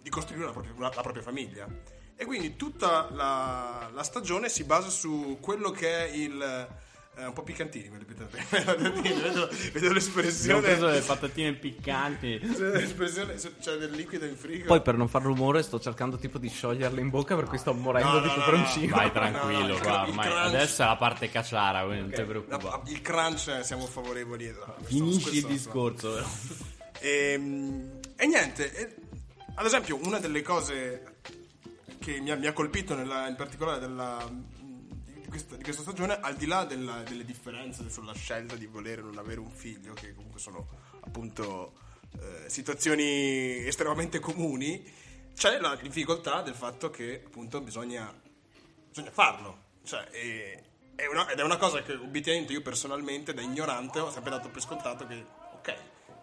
di costruire la propria, una- la propria famiglia. E quindi tutta la, la stagione si basa su quello che è il. eh, un po' piccantini quelli vedo, vedo l'espressione. Abbiamo preso delle patatine piccanti. l'espressione c'è del liquido in frigo. Poi per non far rumore sto cercando tipo di scioglierle in bocca per cui sto morendo No, di no, no, peperoncino. Vai No, tranquillo, no, qua, ormai crunch. adesso è la parte cacciara, quindi non ti preoccupare. il crunch eh, siamo favorevoli. Finisci il discorso. E, e niente, e- ad esempio, una delle cose che mi ha, mi ha colpito nella- in particolare della- di, questa, di questa stagione, al di là della- delle differenze sulla scelta di volere o non avere un figlio, che comunque sono appunto eh, situazioni estremamente comuni, c'è la difficoltà del fatto che appunto bisogna, bisogna farlo. Cioè, e- è una- ed è una cosa che obiettivamente io personalmente, da ignorante, ho sempre dato per scontato che, ok,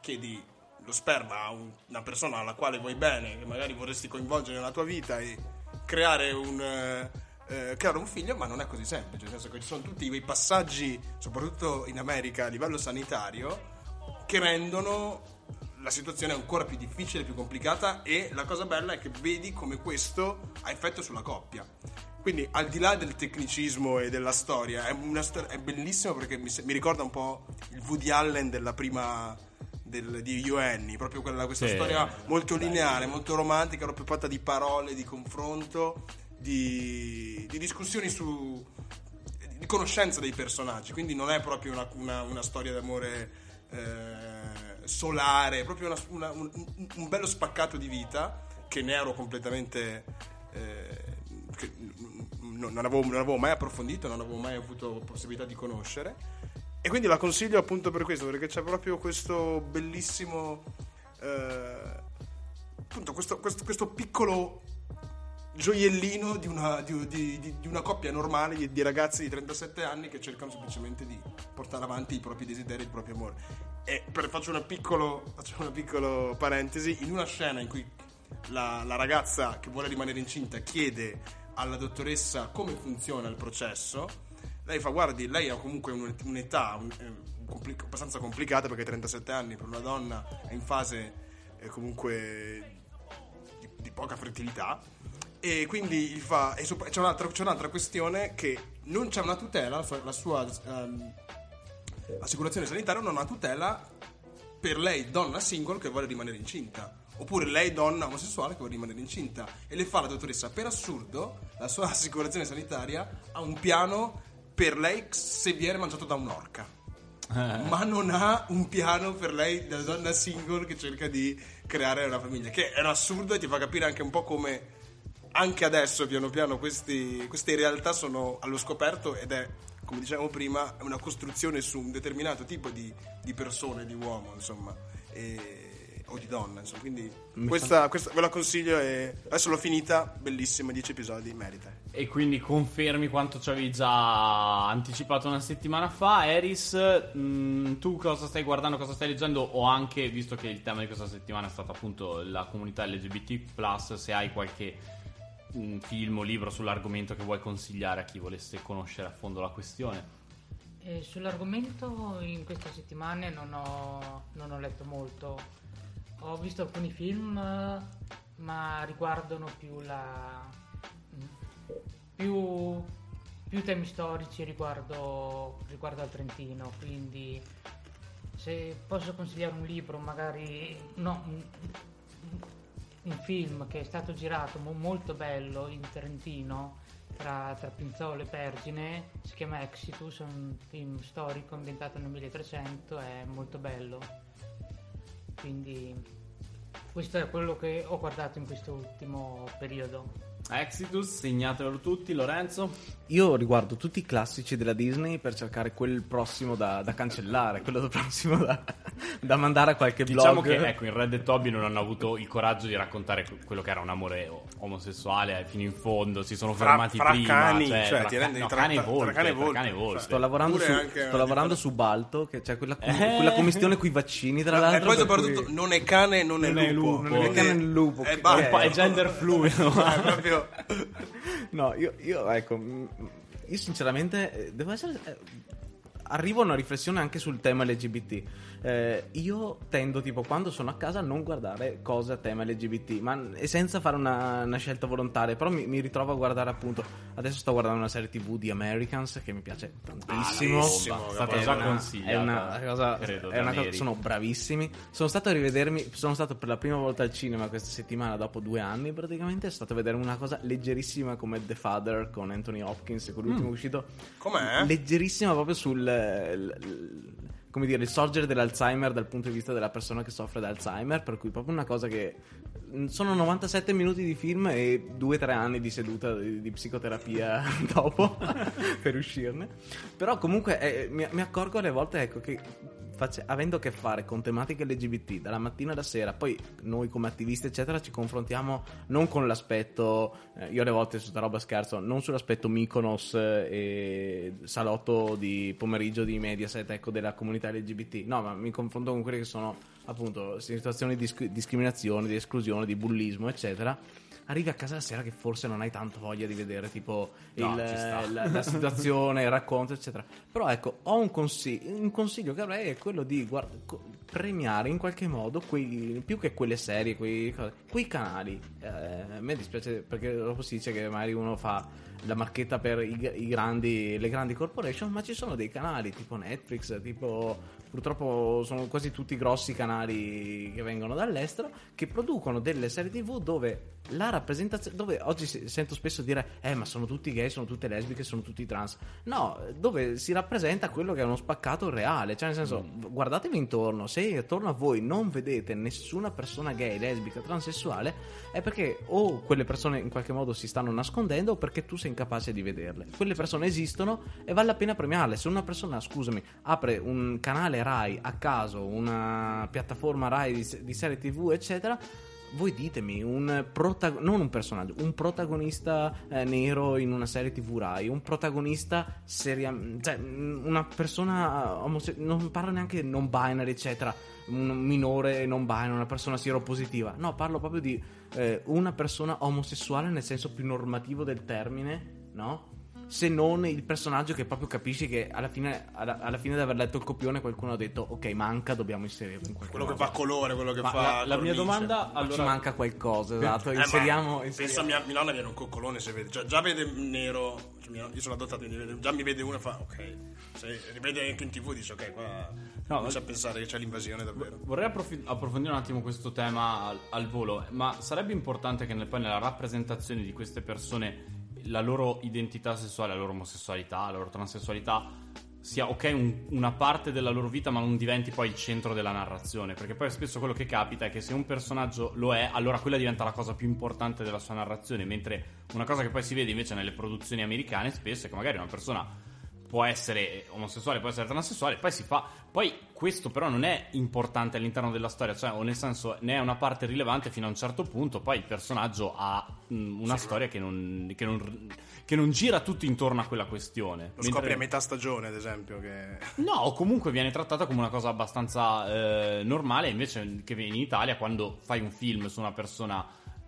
chiedi lo sperma a un- una persona alla quale vuoi bene, che magari vorresti coinvolgere nella tua vita e creare un, eh, eh, creare un figlio, ma non è così semplice, nel senso che ci sono tutti quei passaggi, soprattutto in America a livello sanitario, che rendono la situazione ancora più difficile, più complicata e la cosa bella è che vedi come questo ha effetto sulla coppia. Quindi al di là del tecnicismo e della storia, è, stor- è bellissimo perché mi, se- mi ricorda un po' il Woody Allen della prima del- di You Annie, proprio quella, questa Sì. storia molto lineare, molto romantica, proprio fatta di parole, di confronto, di, di discussioni su di conoscenza dei personaggi, quindi non è proprio una, una- una storia d'amore eh, solare, è proprio una- un, un- bello spaccato di vita che ne ero completamente... eh, che non avevo, non avevo mai approfondito, non avevo mai avuto possibilità di conoscere. E quindi la consiglio appunto per questo, perché c'è proprio questo bellissimo... eh, appunto questo, questo- questo piccolo gioiellino di una, di- di- di- una coppia normale di, ragazzi di 37 anni che cercano semplicemente di portare avanti i propri desideri il proprio amore. E per, faccio, una piccolo, faccio una piccola parentesi, in una scena in cui la, la ragazza che vuole rimanere incinta chiede alla dottoressa come funziona il processo, lei fa guardi, lei ha comunque un- un'età un- eh, compli- abbastanza complicata perché 37 anni per una donna è in fase eh, comunque di, di poca fertilità. E quindi gli fa e sopra- c'è, un'altra, c'è un'altra questione che non c'è una tutela la sua, la sua, ehm, assicurazione sanitaria non ha una tutela per lei donna single che vuole rimanere incinta. Oppure lei donna omosessuale che vuole rimanere incinta. E le fa la dottoressa per assurdo la sua assicurazione sanitaria ha un piano per lei se viene mangiato da un'orca ma non ha un piano per lei da donna single che cerca di creare una famiglia. Che è un assurdo e ti fa capire anche un po' come anche adesso, piano piano, questi- queste realtà sono allo scoperto ed è, come dicevamo prima, una costruzione su un determinato tipo di, di persone, di uomo, insomma, e- o di donna, insomma. Quindi questa, questa ve la consiglio e adesso l'ho finita, bellissima, 10 episodi, merita. E quindi confermi quanto ci avevi già anticipato una settimana fa. Eris, mh, tu cosa stai guardando, cosa stai leggendo? O anche, visto che il tema di questa settimana è stato appunto la comunità LGBT, se hai qualche mh, film o libro sull'argomento che vuoi consigliare a chi volesse conoscere a fondo la questione. E sull'argomento in queste settimane non ho, non ho letto molto. Ho visto alcuni film, ma riguardano più la. più, più temi storici riguardo, riguardo al Trentino. Quindi, se posso consigliare un libro, magari. no, un, un film che è stato girato mo- molto bello in Trentino tra, tra Pinzolo e Pergine si chiama Exitus, è un film storico ambientato nel 1300, è molto bello. Quindi questo è quello che ho guardato in questo ultimo periodo. Exitus, segnatelo tutti, Lorenzo. Io riguardo tutti i classici della Disney per cercare quel prossimo da, da cancellare, quello prossimo da, da mandare a qualche Diciamo blog. che ecco, in Red e Toby non hanno avuto il coraggio di raccontare que- quello che era un amore omosessuale eh, fino in fondo. Si sono Fra- fermati fra prima. cani, cioè, cioè, tra, ti rendi- no, tra- cane e volpe. tra e tra cane e volpe. Sto lavorando, su, anche sto lavorando su Balto, che c'è quella, Eh. quella commissione con i vaccini, tra l'altro. e poi soprattutto cui- non è cane, non è Non è lupo. lupo. Non è cane, non è lupo. È po' è gender fluido. è proprio... No, io, io, ecco, io sinceramente eh, devo essere... eh, Arrivo a una riflessione anche sul tema LGBT. Eh, io tendo, tipo, quando sono a casa a non guardare cose a tema LGBT, ma e senza fare una, una scelta volontaria. Però mi, mi ritrovo a guardare, appunto. Adesso sto guardando una serie TV di Americans che mi piace tantissimo. bellissimo, È una-. È una cosa, credo, è una cosa- sono bravissimi. Sono stato a rivedermi. Sono stato per la prima volta al cinema questa settimana, dopo due anni praticamente. Sono stato a vedere una cosa leggerissima come The Father con Anthony Hopkins, quell'ultimo uscito. Com'è? Leggerissima proprio sul. Come dire, il sorgere dell'Alzheimer dal punto di vista della persona che soffre di Alzheimer. Per cui proprio una cosa che. Sono 97 minuti di film e 2-3 anni di seduta di, di psicoterapia dopo per uscirne. Però comunque eh, mi, mi accorgo alle volte ecco, che face- avendo a che fare con tematiche LGBT dalla mattina alla sera, poi noi come attivisti eccetera ci confrontiamo non con l'aspetto, eh, io alle volte su sta roba scherzo, non sull'aspetto Mykonos eh, e salotto di pomeriggio di Mediaset ecco, della comunità LGBT, no ma mi confronto con quelle che sono appunto situazioni di disc- discriminazione, di esclusione, di bullismo eccetera. Arrivi a casa la sera che forse non hai tanto voglia di vedere tipo No, il- la, la situazione, il racconto, eccetera. Però ecco, ho un, consi- un consiglio che avrei è quello di guard- co- premiare in qualche modo quei, più che quelle serie, quei, quei canali. Eh, a me dispiace perché dopo si dice che magari uno fa la marchetta per i, i grandi, le grandi corporation, ma ci sono dei canali tipo Netflix, tipo purtroppo sono quasi tutti grossi canali che vengono dall'estero che producono delle serie tv dove la rappresentazione dove oggi sento spesso dire eh ma sono tutti gay sono tutte lesbiche sono tutti trans. No dove si rappresenta quello che è uno spaccato reale cioè nel senso guardatevi intorno se attorno a voi non vedete nessuna persona gay lesbica transessuale è perché o quelle persone in qualche modo si stanno nascondendo o perché tu sei incapace di vederle quelle persone esistono e vale la pena premiarle se una persona scusami apre un canale Rai a caso una piattaforma Rai di, di serie tv eccetera voi ditemi, un protago- non un personaggio, un protagonista eh, nero in una serie TV Rai, un protagonista seria- cioè mm, una persona omose- non parlo neanche non binary, eccetera, un minore non binary, una persona sieropositiva. No, parlo proprio di eh, una persona omosessuale nel senso più normativo del termine, no? Se non il personaggio che proprio capisci che alla fine, alla, alla fine di aver letto il copione qualcuno ha detto ok manca, dobbiamo inserirlo in Quello che modo. fa colore, quello che Ma fa la, la mia domanda Ma ci allora manca qualcosa, esatto. Eh, ma inseriamo, penso a inseriamo- mia, mia nonna viene un coccolone se vede cioè, già vede nero cioè, io sono adottato quindi vede- già mi vede uno e fa ok se rivede anche in tv dice ok qua No, comincia ma- a pensare che c'è l'invasione davvero Vorrei approfondire un attimo questo tema al, al volo, ma sarebbe importante che nel- poi nella rappresentazione di queste persone la loro identità sessuale, la loro omosessualità, la loro transessualità sia ok un- una parte della loro vita ma non diventi poi il centro della narrazione. Perché poi spesso quello che capita è che se un personaggio lo è allora quella diventa la cosa più importante della sua narrazione. Mentre una cosa che poi si vede invece nelle produzioni americane spesso è che magari una persona può essere omosessuale, può essere transessuale, poi si fa. Poi questo però non è importante all'interno della storia, cioè, o nel senso ne è una parte rilevante fino a un certo punto, poi il personaggio ha mh, una storia che non, che, non, che non gira tutto intorno a quella questione. Lo Mentre- scopri a metà stagione, ad esempio. Che... No, o comunque viene trattata come una cosa abbastanza eh, normale, invece che in Italia quando fai un film su una persona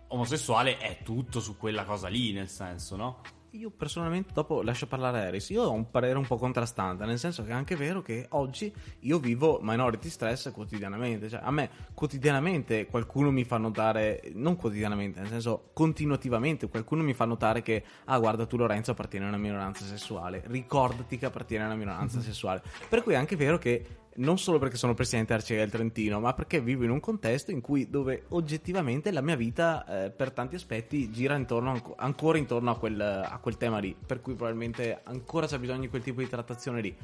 omosessuale è tutto su quella cosa lì, nel senso, no? Io personalmente, dopo lascio parlare Harris, io ho un parere un po' contrastante, nel senso che è anche vero che oggi io vivo minority stress quotidianamente, cioè a me quotidianamente qualcuno mi fa notare, non quotidianamente, nel senso continuativamente qualcuno mi fa notare che, ah guarda tu Lorenzo appartieni a una minoranza sessuale, ricordati che appartieni a una minoranza sessuale, per cui è anche vero che non solo perché sono presidente Arciere del Trentino, ma perché vivo in un contesto in cui dove oggettivamente la mia vita eh, per tanti aspetti gira intorno anco- ancora intorno a quel, a quel tema lì, per cui probabilmente ancora c'è bisogno di quel tipo di trattazione lì.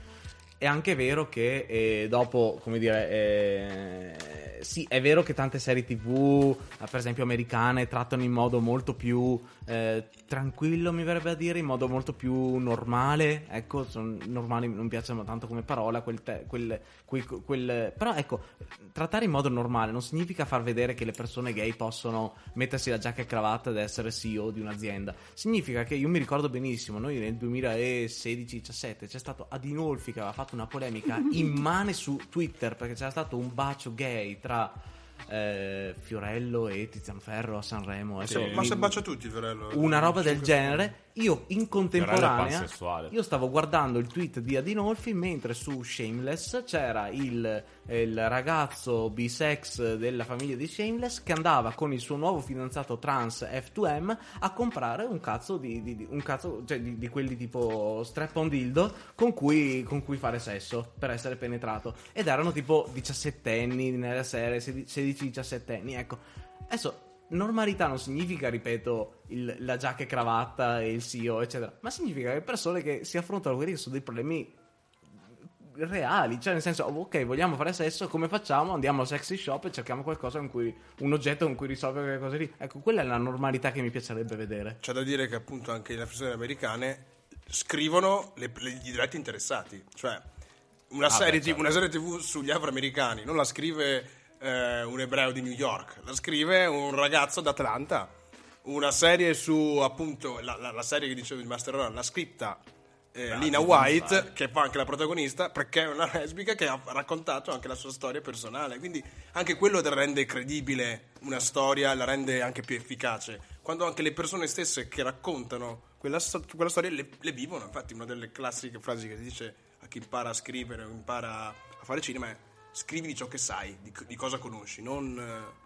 È anche vero che eh, dopo, come dire, eh, sì, è vero che tante serie tv, per esempio americane, trattano in modo molto più eh, tranquillo, mi verrebbe a dire, in modo molto più normale. Ecco, son normali non piacciono tanto come parola, quel, te- quel- quel- però ecco, trattare in modo normale non significa far vedere che le persone gay possono mettersi la giacca e cravatta ed essere CEO di un'azienda. Significa che io mi ricordo benissimo, noi nel 2016-17 c'è stato Adinolfi che aveva fatto una polemica immane su Twitter perché c'era stato un bacio gay tra eh, Fiorello e Tiziano Ferro a Sanremo. Adesso Ma mi- se bacia tutti, Fiorello. una roba del genere. Io in contemporanea io stavo guardando il tweet di Adinolfi mentre su Shameless c'era il, il ragazzo bisex della famiglia di Shameless che andava con il suo nuovo fidanzato trans F2M a comprare un cazzo di, di- di- un cazzo, cioè di, di quelli tipo strap on dildo con cui, con cui fare sesso per essere penetrato. Ed erano tipo 17 anni nella serie 16-17 anni ecco. Adesso normalità non significa, ripeto, il- la giacca e cravatta e il CEO, eccetera, ma significa che persone che si affrontano quelli che sono dei problemi reali, cioè nel senso, ok, vogliamo fare sesso, come facciamo? Andiamo al sexy shop e cerchiamo qualcosa con cui, un oggetto con cui risolvere quelle cose lì. Ecco, quella è la normalità che mi piacerebbe vedere. C'è da dire che appunto anche le persone americane scrivono le- le- i diretti interessati. Cioè, una, serie, beh, certo. Una serie TV sugli afroamericani non la scrive eh, un ebreo di New York, la scrive un ragazzo d'Atlanta. Una serie su appunto la, la- la serie che dicevo di Master Roll, la scritta eh, Lina White, che fa anche la protagonista, perché è una lesbica che ha raccontato anche la sua storia personale. Quindi anche quello rende credibile una storia, la rende anche più efficace. Quando anche le persone stesse che raccontano quella, quella storia le, le vivono. Infatti, una delle classiche frasi che si dice a chi impara a scrivere o impara a fare cinema è scrivi di ciò che sai, di, di cosa conosci, non. eh,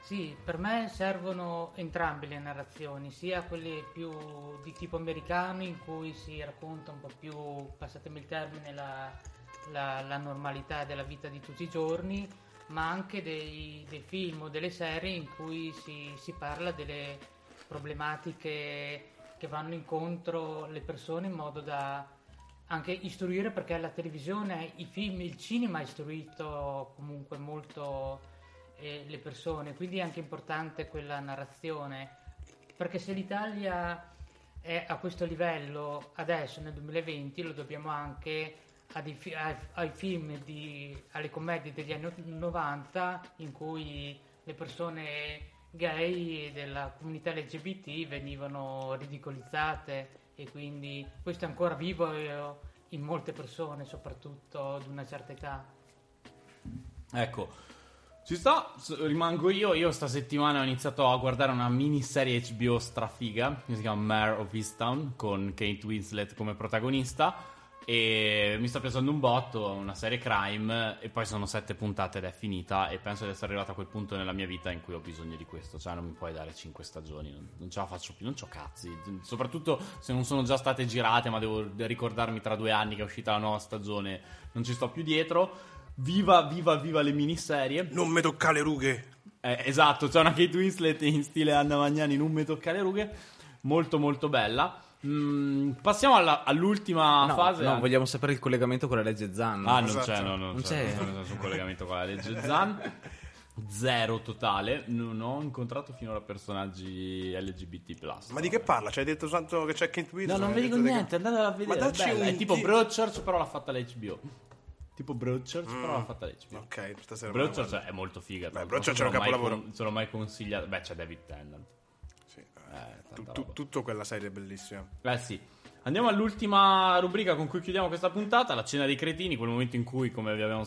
Sì, per me servono entrambe le narrazioni, sia quelle più di tipo americano in cui si racconta un po' più, passatemi il termine, la, la- la normalità della vita di tutti i giorni, ma anche dei, dei film o delle serie in cui si, si parla delle problematiche che vanno incontro le persone in modo da anche istruire perché la televisione, i film, il cinema ha istruito comunque molto eh, le persone, quindi è anche importante quella narrazione, perché se l'Italia è a questo livello adesso nel 2020 lo dobbiamo anche ai, ai film, di, alle commedie degli anni 90 in cui le persone gay della comunità LGBT venivano ridicolizzate e quindi questo è ancora vivo eh, in molte persone, soprattutto di una certa età. Ecco, ci sta, s- rimango io. Io sta settimana ho iniziato a guardare una miniserie HBO strafiga che si chiama Mare of Easttown con Kate Winslet come protagonista. E mi sta piacendo un botto, una serie crime. E poi sono sette puntate ed è finita. E penso di essere arrivato a quel punto nella mia vita in cui ho bisogno di questo. Cioè, non mi puoi dare cinque stagioni, non, non ce la faccio più, non c'ho cazzi. Soprattutto se non sono già state girate, ma devo ricordarmi tra due anni che è uscita la nuova stagione, non ci sto più dietro. Viva, viva, viva le miniserie. non mi tocca le rughe. Eh, esatto, c'è una Kate Winslet in stile Anna Magnani, non mi tocca le rughe. Molto, molto bella. Mm, passiamo alla- all'ultima No, fase. no, vogliamo sapere il collegamento con la legge Zan. Ah, non Esatto. c'è, no, non, Non c'è, c'è. non c'è nessun collegamento con la legge Zan. Zero totale. Non ho incontrato finora personaggi LGBT. Ma di che parla? Ci hai detto tanto che c'è Kate No, Winslet? non vi dico di che- niente, andate a vedere. Ma bella, un È tipo ti- Broadchurch, però l'ha fatta l'HBO. Tipo Broadchurch, però l'ha fatta l'HBO. Ok, stasera Broadchurch è molto figa. Beh, non Broadchurch è un se l'ho mai capolavoro. Se l'ho mai consigliato. Beh, c'è David Tennant. Eh, tu- tanta tu- roba. tutto quella serie è bellissima. Eh sì. Andiamo all'ultima rubrica con cui chiudiamo questa puntata, la cena dei cretini, quel momento in cui, come, abbiamo-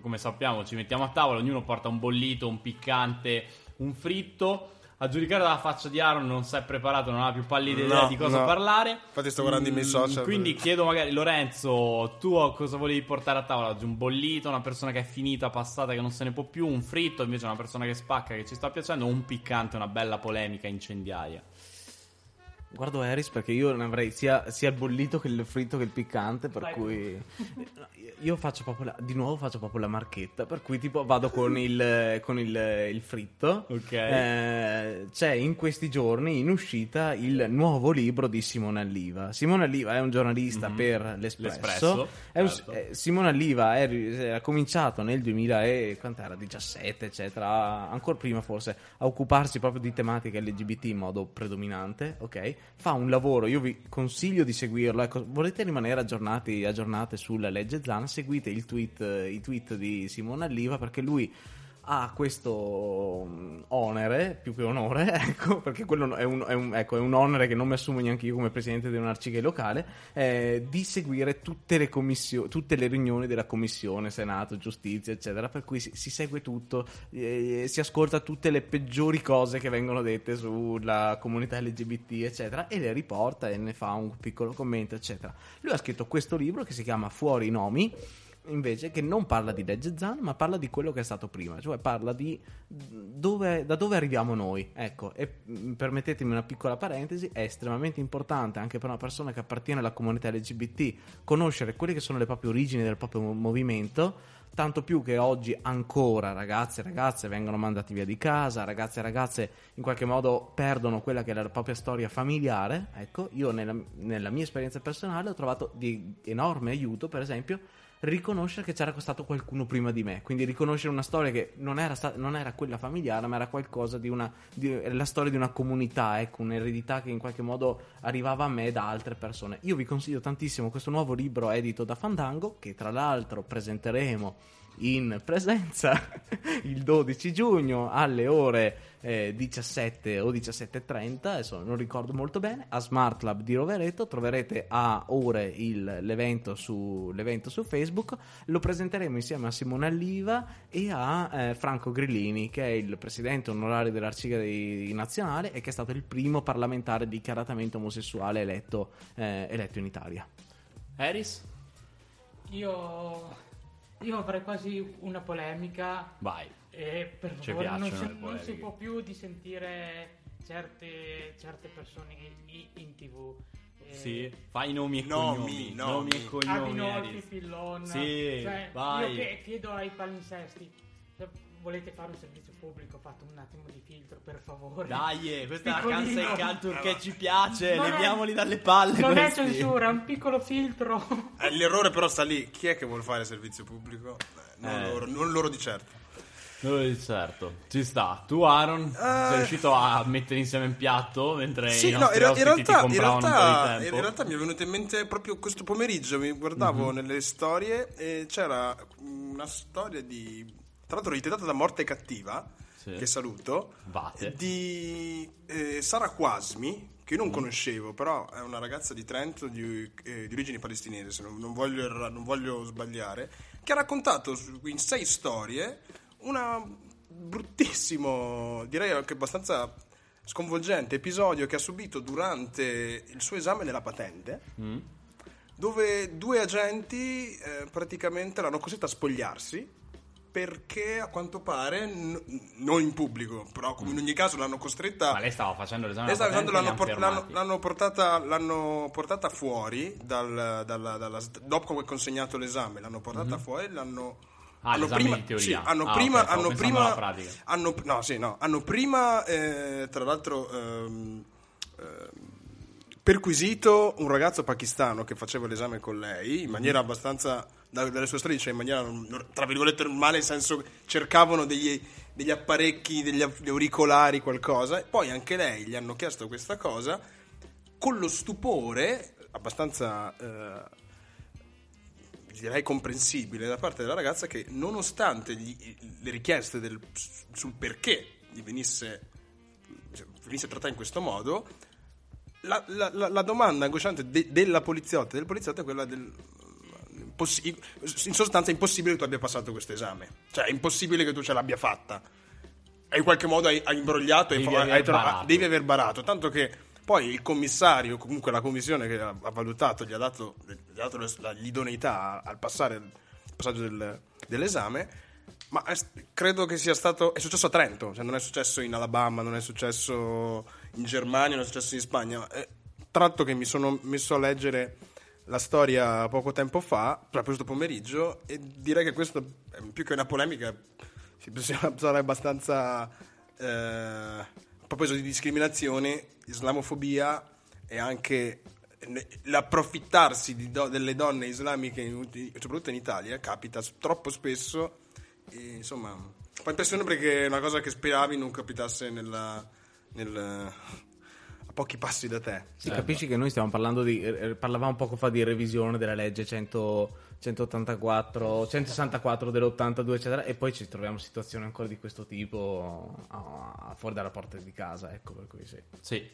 come sappiamo, ci mettiamo a tavola, ognuno porta un bollito, un piccante, un fritto. A giudicare dalla faccia di Aaron non si è preparato, non ha più pallida idea No, di cosa no. parlare. Infatti sto guardando i miei Mm, social. Quindi chiedo magari, Lorenzo, tu cosa volevi portare a tavola oggi? Un bollito, una persona che è finita, passata, che non se ne può più, un fritto, invece una persona che spacca, che ci sta piacendo, o un piccante, una bella polemica incendiaria. Guardo Harris perché io ne avrei sia, sia il bollito che il fritto che il piccante, per Vai. cui io faccio proprio la, di nuovo faccio proprio la marchetta, per cui tipo vado con il, con il, il fritto. Ok. Eh, c'è in questi giorni in uscita il nuovo libro di Simone Alliva. Simone Alliva è un giornalista Mhm. per l'Espresso. L'Espresso, un- certo. eh, Simone Alliva ha cominciato nel 2017, eccetera, ancora prima forse, a occuparsi proprio di tematiche LGBT in modo predominante, ok? Fa un lavoro, io vi consiglio di seguirlo, ecco, volete rimanere aggiornati, aggiornate sulla legge Zan, seguite tweet, eh, i tweet di Simone Alliva perché lui ha questo mm, onere, più che onore, ecco, perché quello è un, è un- ecco, è un onere che non mi assumo neanche io come presidente di un'arciche locale, eh, di seguire tutte le, commissioni, tutte le riunioni della commissione, Senato, Giustizia, eccetera, per cui si, si segue tutto, eh, si ascolta tutte le peggiori cose che vengono dette sulla comunità LGBT, eccetera, e le riporta e ne fa un piccolo commento, eccetera. Lui ha scritto questo libro che si chiama Fuori i nomi, invece che non parla di legge Zan ma parla di quello che è stato prima cioè parla di dove, da dove arriviamo noi. Ecco e mm, permettetemi una piccola parentesi è estremamente importante anche per una persona che appartiene alla comunità LGBT conoscere quelle che sono le proprie origini del proprio mo- movimento tanto più che oggi ancora ragazze e ragazze vengono mandati via di casa ragazze e ragazze in qualche modo perdono quella che è la propria storia familiare. Ecco io nella, nella mia esperienza personale ho trovato di enorme aiuto per esempio riconoscere che c'era stato qualcuno prima di me, quindi riconoscere una storia che non era, sta- non era quella familiare, ma era qualcosa di una, di- la storia di una comunità, ecco, un'eredità che in qualche modo arrivava a me da altre persone. Io vi consiglio tantissimo questo nuovo libro edito da Fandango, che tra l'altro presenteremo in presenza il 12 giugno alle ore eh, 17 o 17.30, adesso non ricordo molto bene, a Smart Lab di Rovereto, troverete a ore il- l'evento, su, l'evento su Facebook, lo presenteremo insieme a Simone Alliva e a eh, Franco Grillini, che è il presidente onorario dell'Arciga di- nazionale e che è stato il primo parlamentare dichiaratamente omosessuale eletto, eh, eletto in Italia. Harris? Io, io avrei quasi una polemica Vai. e per Ci favore non si, non si può più di sentire certe, certe persone in, in tv. eh, Sì, fai i nomi e Nomi, cognomi. nomi. e cognomi. Adinolfi. Pillon. Sì, cioè, vai. Io che- chiedo ai palinsesti, se volete fare un servizio pubblico, fate un attimo di filtro, per favore. Dai, eh, questa è la cancel culture che ci piace. Non è- Leviamoli dalle palle. Non è questi. censura, è un piccolo filtro. Eh, l'errore però sta lì. Chi è che vuole fare servizio pubblico? Eh, non, Eh. Loro, non loro di certo. Eh, certo, ci sta. Tu, Aaron, sei riuscito a mettere insieme in piatto mentre Sì, i no, nostri in, ra- in realtà, in, realtà, po' di tempo? in realtà mi è venuto in mente proprio questo pomeriggio. Mi guardavo Mhm. nelle storie e c'era una storia di. Tra l'altro, ritratata da Morte Cattiva, Sì. che saluto, Vate. di eh, Sara Quasmi, che io Mm. non conoscevo, però è una ragazza di Trento di, eh, di origini palestinesi, se non, non voglio, non voglio sbagliare, che ha raccontato in sei storie una bruttissimo, direi anche abbastanza sconvolgente episodio che ha subito durante il suo esame della patente, Mm? dove due agenti eh, praticamente l'hanno costretta a spogliarsi perché a quanto pare, n- non in pubblico, però in ogni caso l'hanno costretta... Ma lei stava facendo l'esame Lei stava facendo- l'hanno, han por- l'hanno- l'hanno portata, l'hanno portata fuori dal- dalla- dalla- dopo che ha consegnato l'esame, l'hanno portata fuori, l'hanno... Ah, hanno prima, di teoria. sì, hanno Ah, prima, ok, stavo hanno prima, hanno, no, sì, no, hanno prima, eh, tra l'altro, ehm, ehm, perquisito un ragazzo pakistano che faceva l'esame con lei in maniera abbastanza dalle sue storie dice in maniera tra virgolette normale nel senso cercavano degli, degli apparecchi degli auricolari qualcosa e poi anche lei gli hanno chiesto questa cosa con lo stupore abbastanza eh, direi comprensibile da parte della ragazza che nonostante gli- le richieste del- sul perché gli venisse, venisse trattata in questo modo la, la- la- domanda angosciante de- della poliziotta del poliziotto è quella del possi- in sostanza è impossibile che tu abbia passato questo esame. Cioè è impossibile che tu ce l'abbia fatta. E in qualche modo hai, hai imbrogliato e Devi hai- aver hai trovato- barato. devi aver barato. Tanto che poi il commissario comunque la commissione che ha, valutato gli ha dato, gli ha dato l'idoneità al passare il passaggio del- dell'esame ma è- credo che sia stato è successo a Trento. Cioè non è successo in Alabama non è successo in Germania non è successo in Spagna. È tratto che mi sono messo a leggere la storia poco tempo fa proprio questo pomeriggio e direi che questo è più che una polemica sarà abbastanza eh, proposito di discriminazione islamofobia e anche l'approfittarsi do- delle donne islamiche soprattutto in Italia capita troppo spesso. E, insomma fa impressione perché è una cosa che speravi non capitasse nella, nel, pochi passi da te Sì, capisci che noi stiamo parlando di. eh, parlavamo poco fa di revisione della legge 100 184, 164 dell'82, eccetera, e poi ci troviamo in situazioni ancora di questo tipo ah, fuori dalla porta di casa, ecco per cui sì. Sì.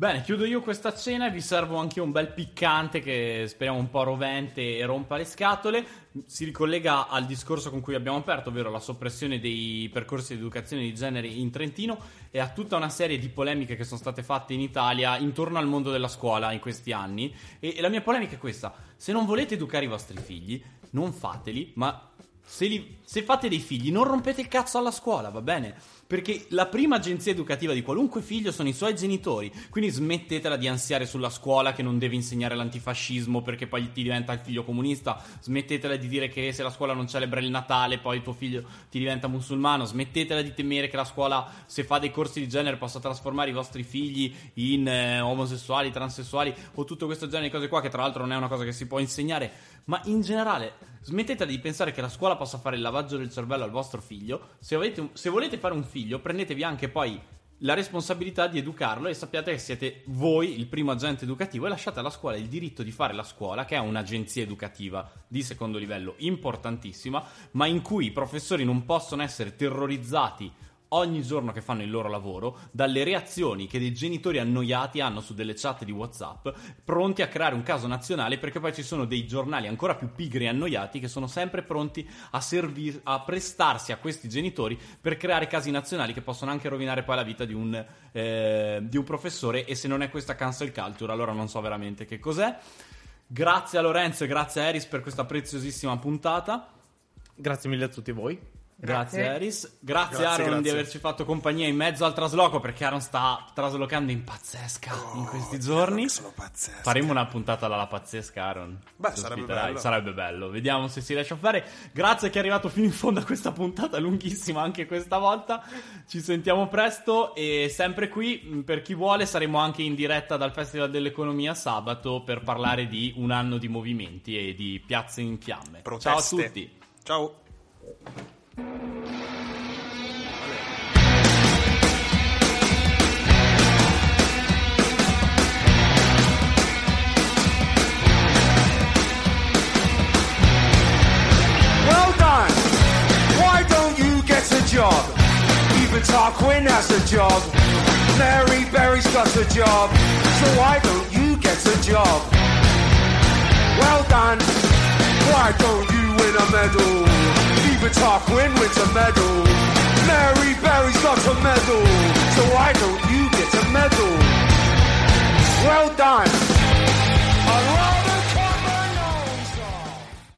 Bene, chiudo io questa cena e vi servo anche un bel piccante che speriamo un po' rovente e rompa le scatole. Si ricollega al discorso con cui abbiamo aperto, ovvero la soppressione dei percorsi di educazione di genere in Trentino e a tutta una serie di polemiche che sono state fatte in Italia intorno al mondo della scuola in questi anni. E, la mia polemica è questa: se non volete educare i vostri figli, non fateli, ma se, li- se fate dei figli, non rompete il cazzo alla scuola, va bene? Perché la prima agenzia educativa di qualunque figlio sono i suoi genitori. Quindi smettetela di ansiare sulla scuola che non deve insegnare l'antifascismo perché poi ti diventa il figlio comunista. Smettetela di dire che se la scuola non celebra il Natale poi tuo figlio ti diventa musulmano. Smettetela di temere che la scuola, se fa dei corsi di genere, possa trasformare i vostri figli in eh, omosessuali, transessuali o tutto questo genere di cose qua, che tra l'altro non è una cosa che si può insegnare. Ma in generale, smettete di pensare che la scuola possa fare il lavaggio del cervello al vostro figlio. Se, avete se volete fare un figlio, prendetevi anche poi la responsabilità di educarlo e sappiate che siete voi il primo agente educativo e lasciate alla scuola il diritto di fare la scuola, che è un'agenzia educativa di secondo livello importantissima, ma in cui i professori non possono essere terrorizzati ogni giorno che fanno il loro lavoro dalle reazioni che dei genitori annoiati hanno su delle chat di WhatsApp, pronti a creare un caso nazionale perché poi ci sono dei giornali ancora più pigri e annoiati che sono sempre pronti a, servir- a prestarsi a questi genitori per creare casi nazionali che possono anche rovinare poi la vita di un, eh, di un professore e se non è questa cancel culture allora non so veramente che cos'è. Grazie a Lorenzo e grazie a Eris per questa preziosissima puntata. Grazie mille a tutti voi. Grazie, Grazie. Eris. Grazie, Grazie, Aaron di grazie. averci fatto compagnia in mezzo al trasloco perché Aaron sta traslocando in pazzesca in questi giorni. sono pazzesco Faremo una puntata alla pazzesca, Aaron. Beh, sarebbe bello. Sarebbe bello. Vediamo se si riesce a fare. Grazie che è arrivato fino in fondo a questa puntata, lunghissima anche questa volta. Ci sentiamo presto e sempre qui, mh, per chi vuole, saremo anche in diretta dal Festival dell'Economia sabato per parlare di un anno di movimenti e di piazze in fiamme. Proteste. Ciao a tutti. ciao Well done. Why don't you get a job? Even Tarquin has a job. Mary Berry's got a job. So why don't you get a job? Well done. Why don't you win a medal? Even Tarquin wins a medal. Mary Berry's got a medal. So why don't you get a medal? Well done.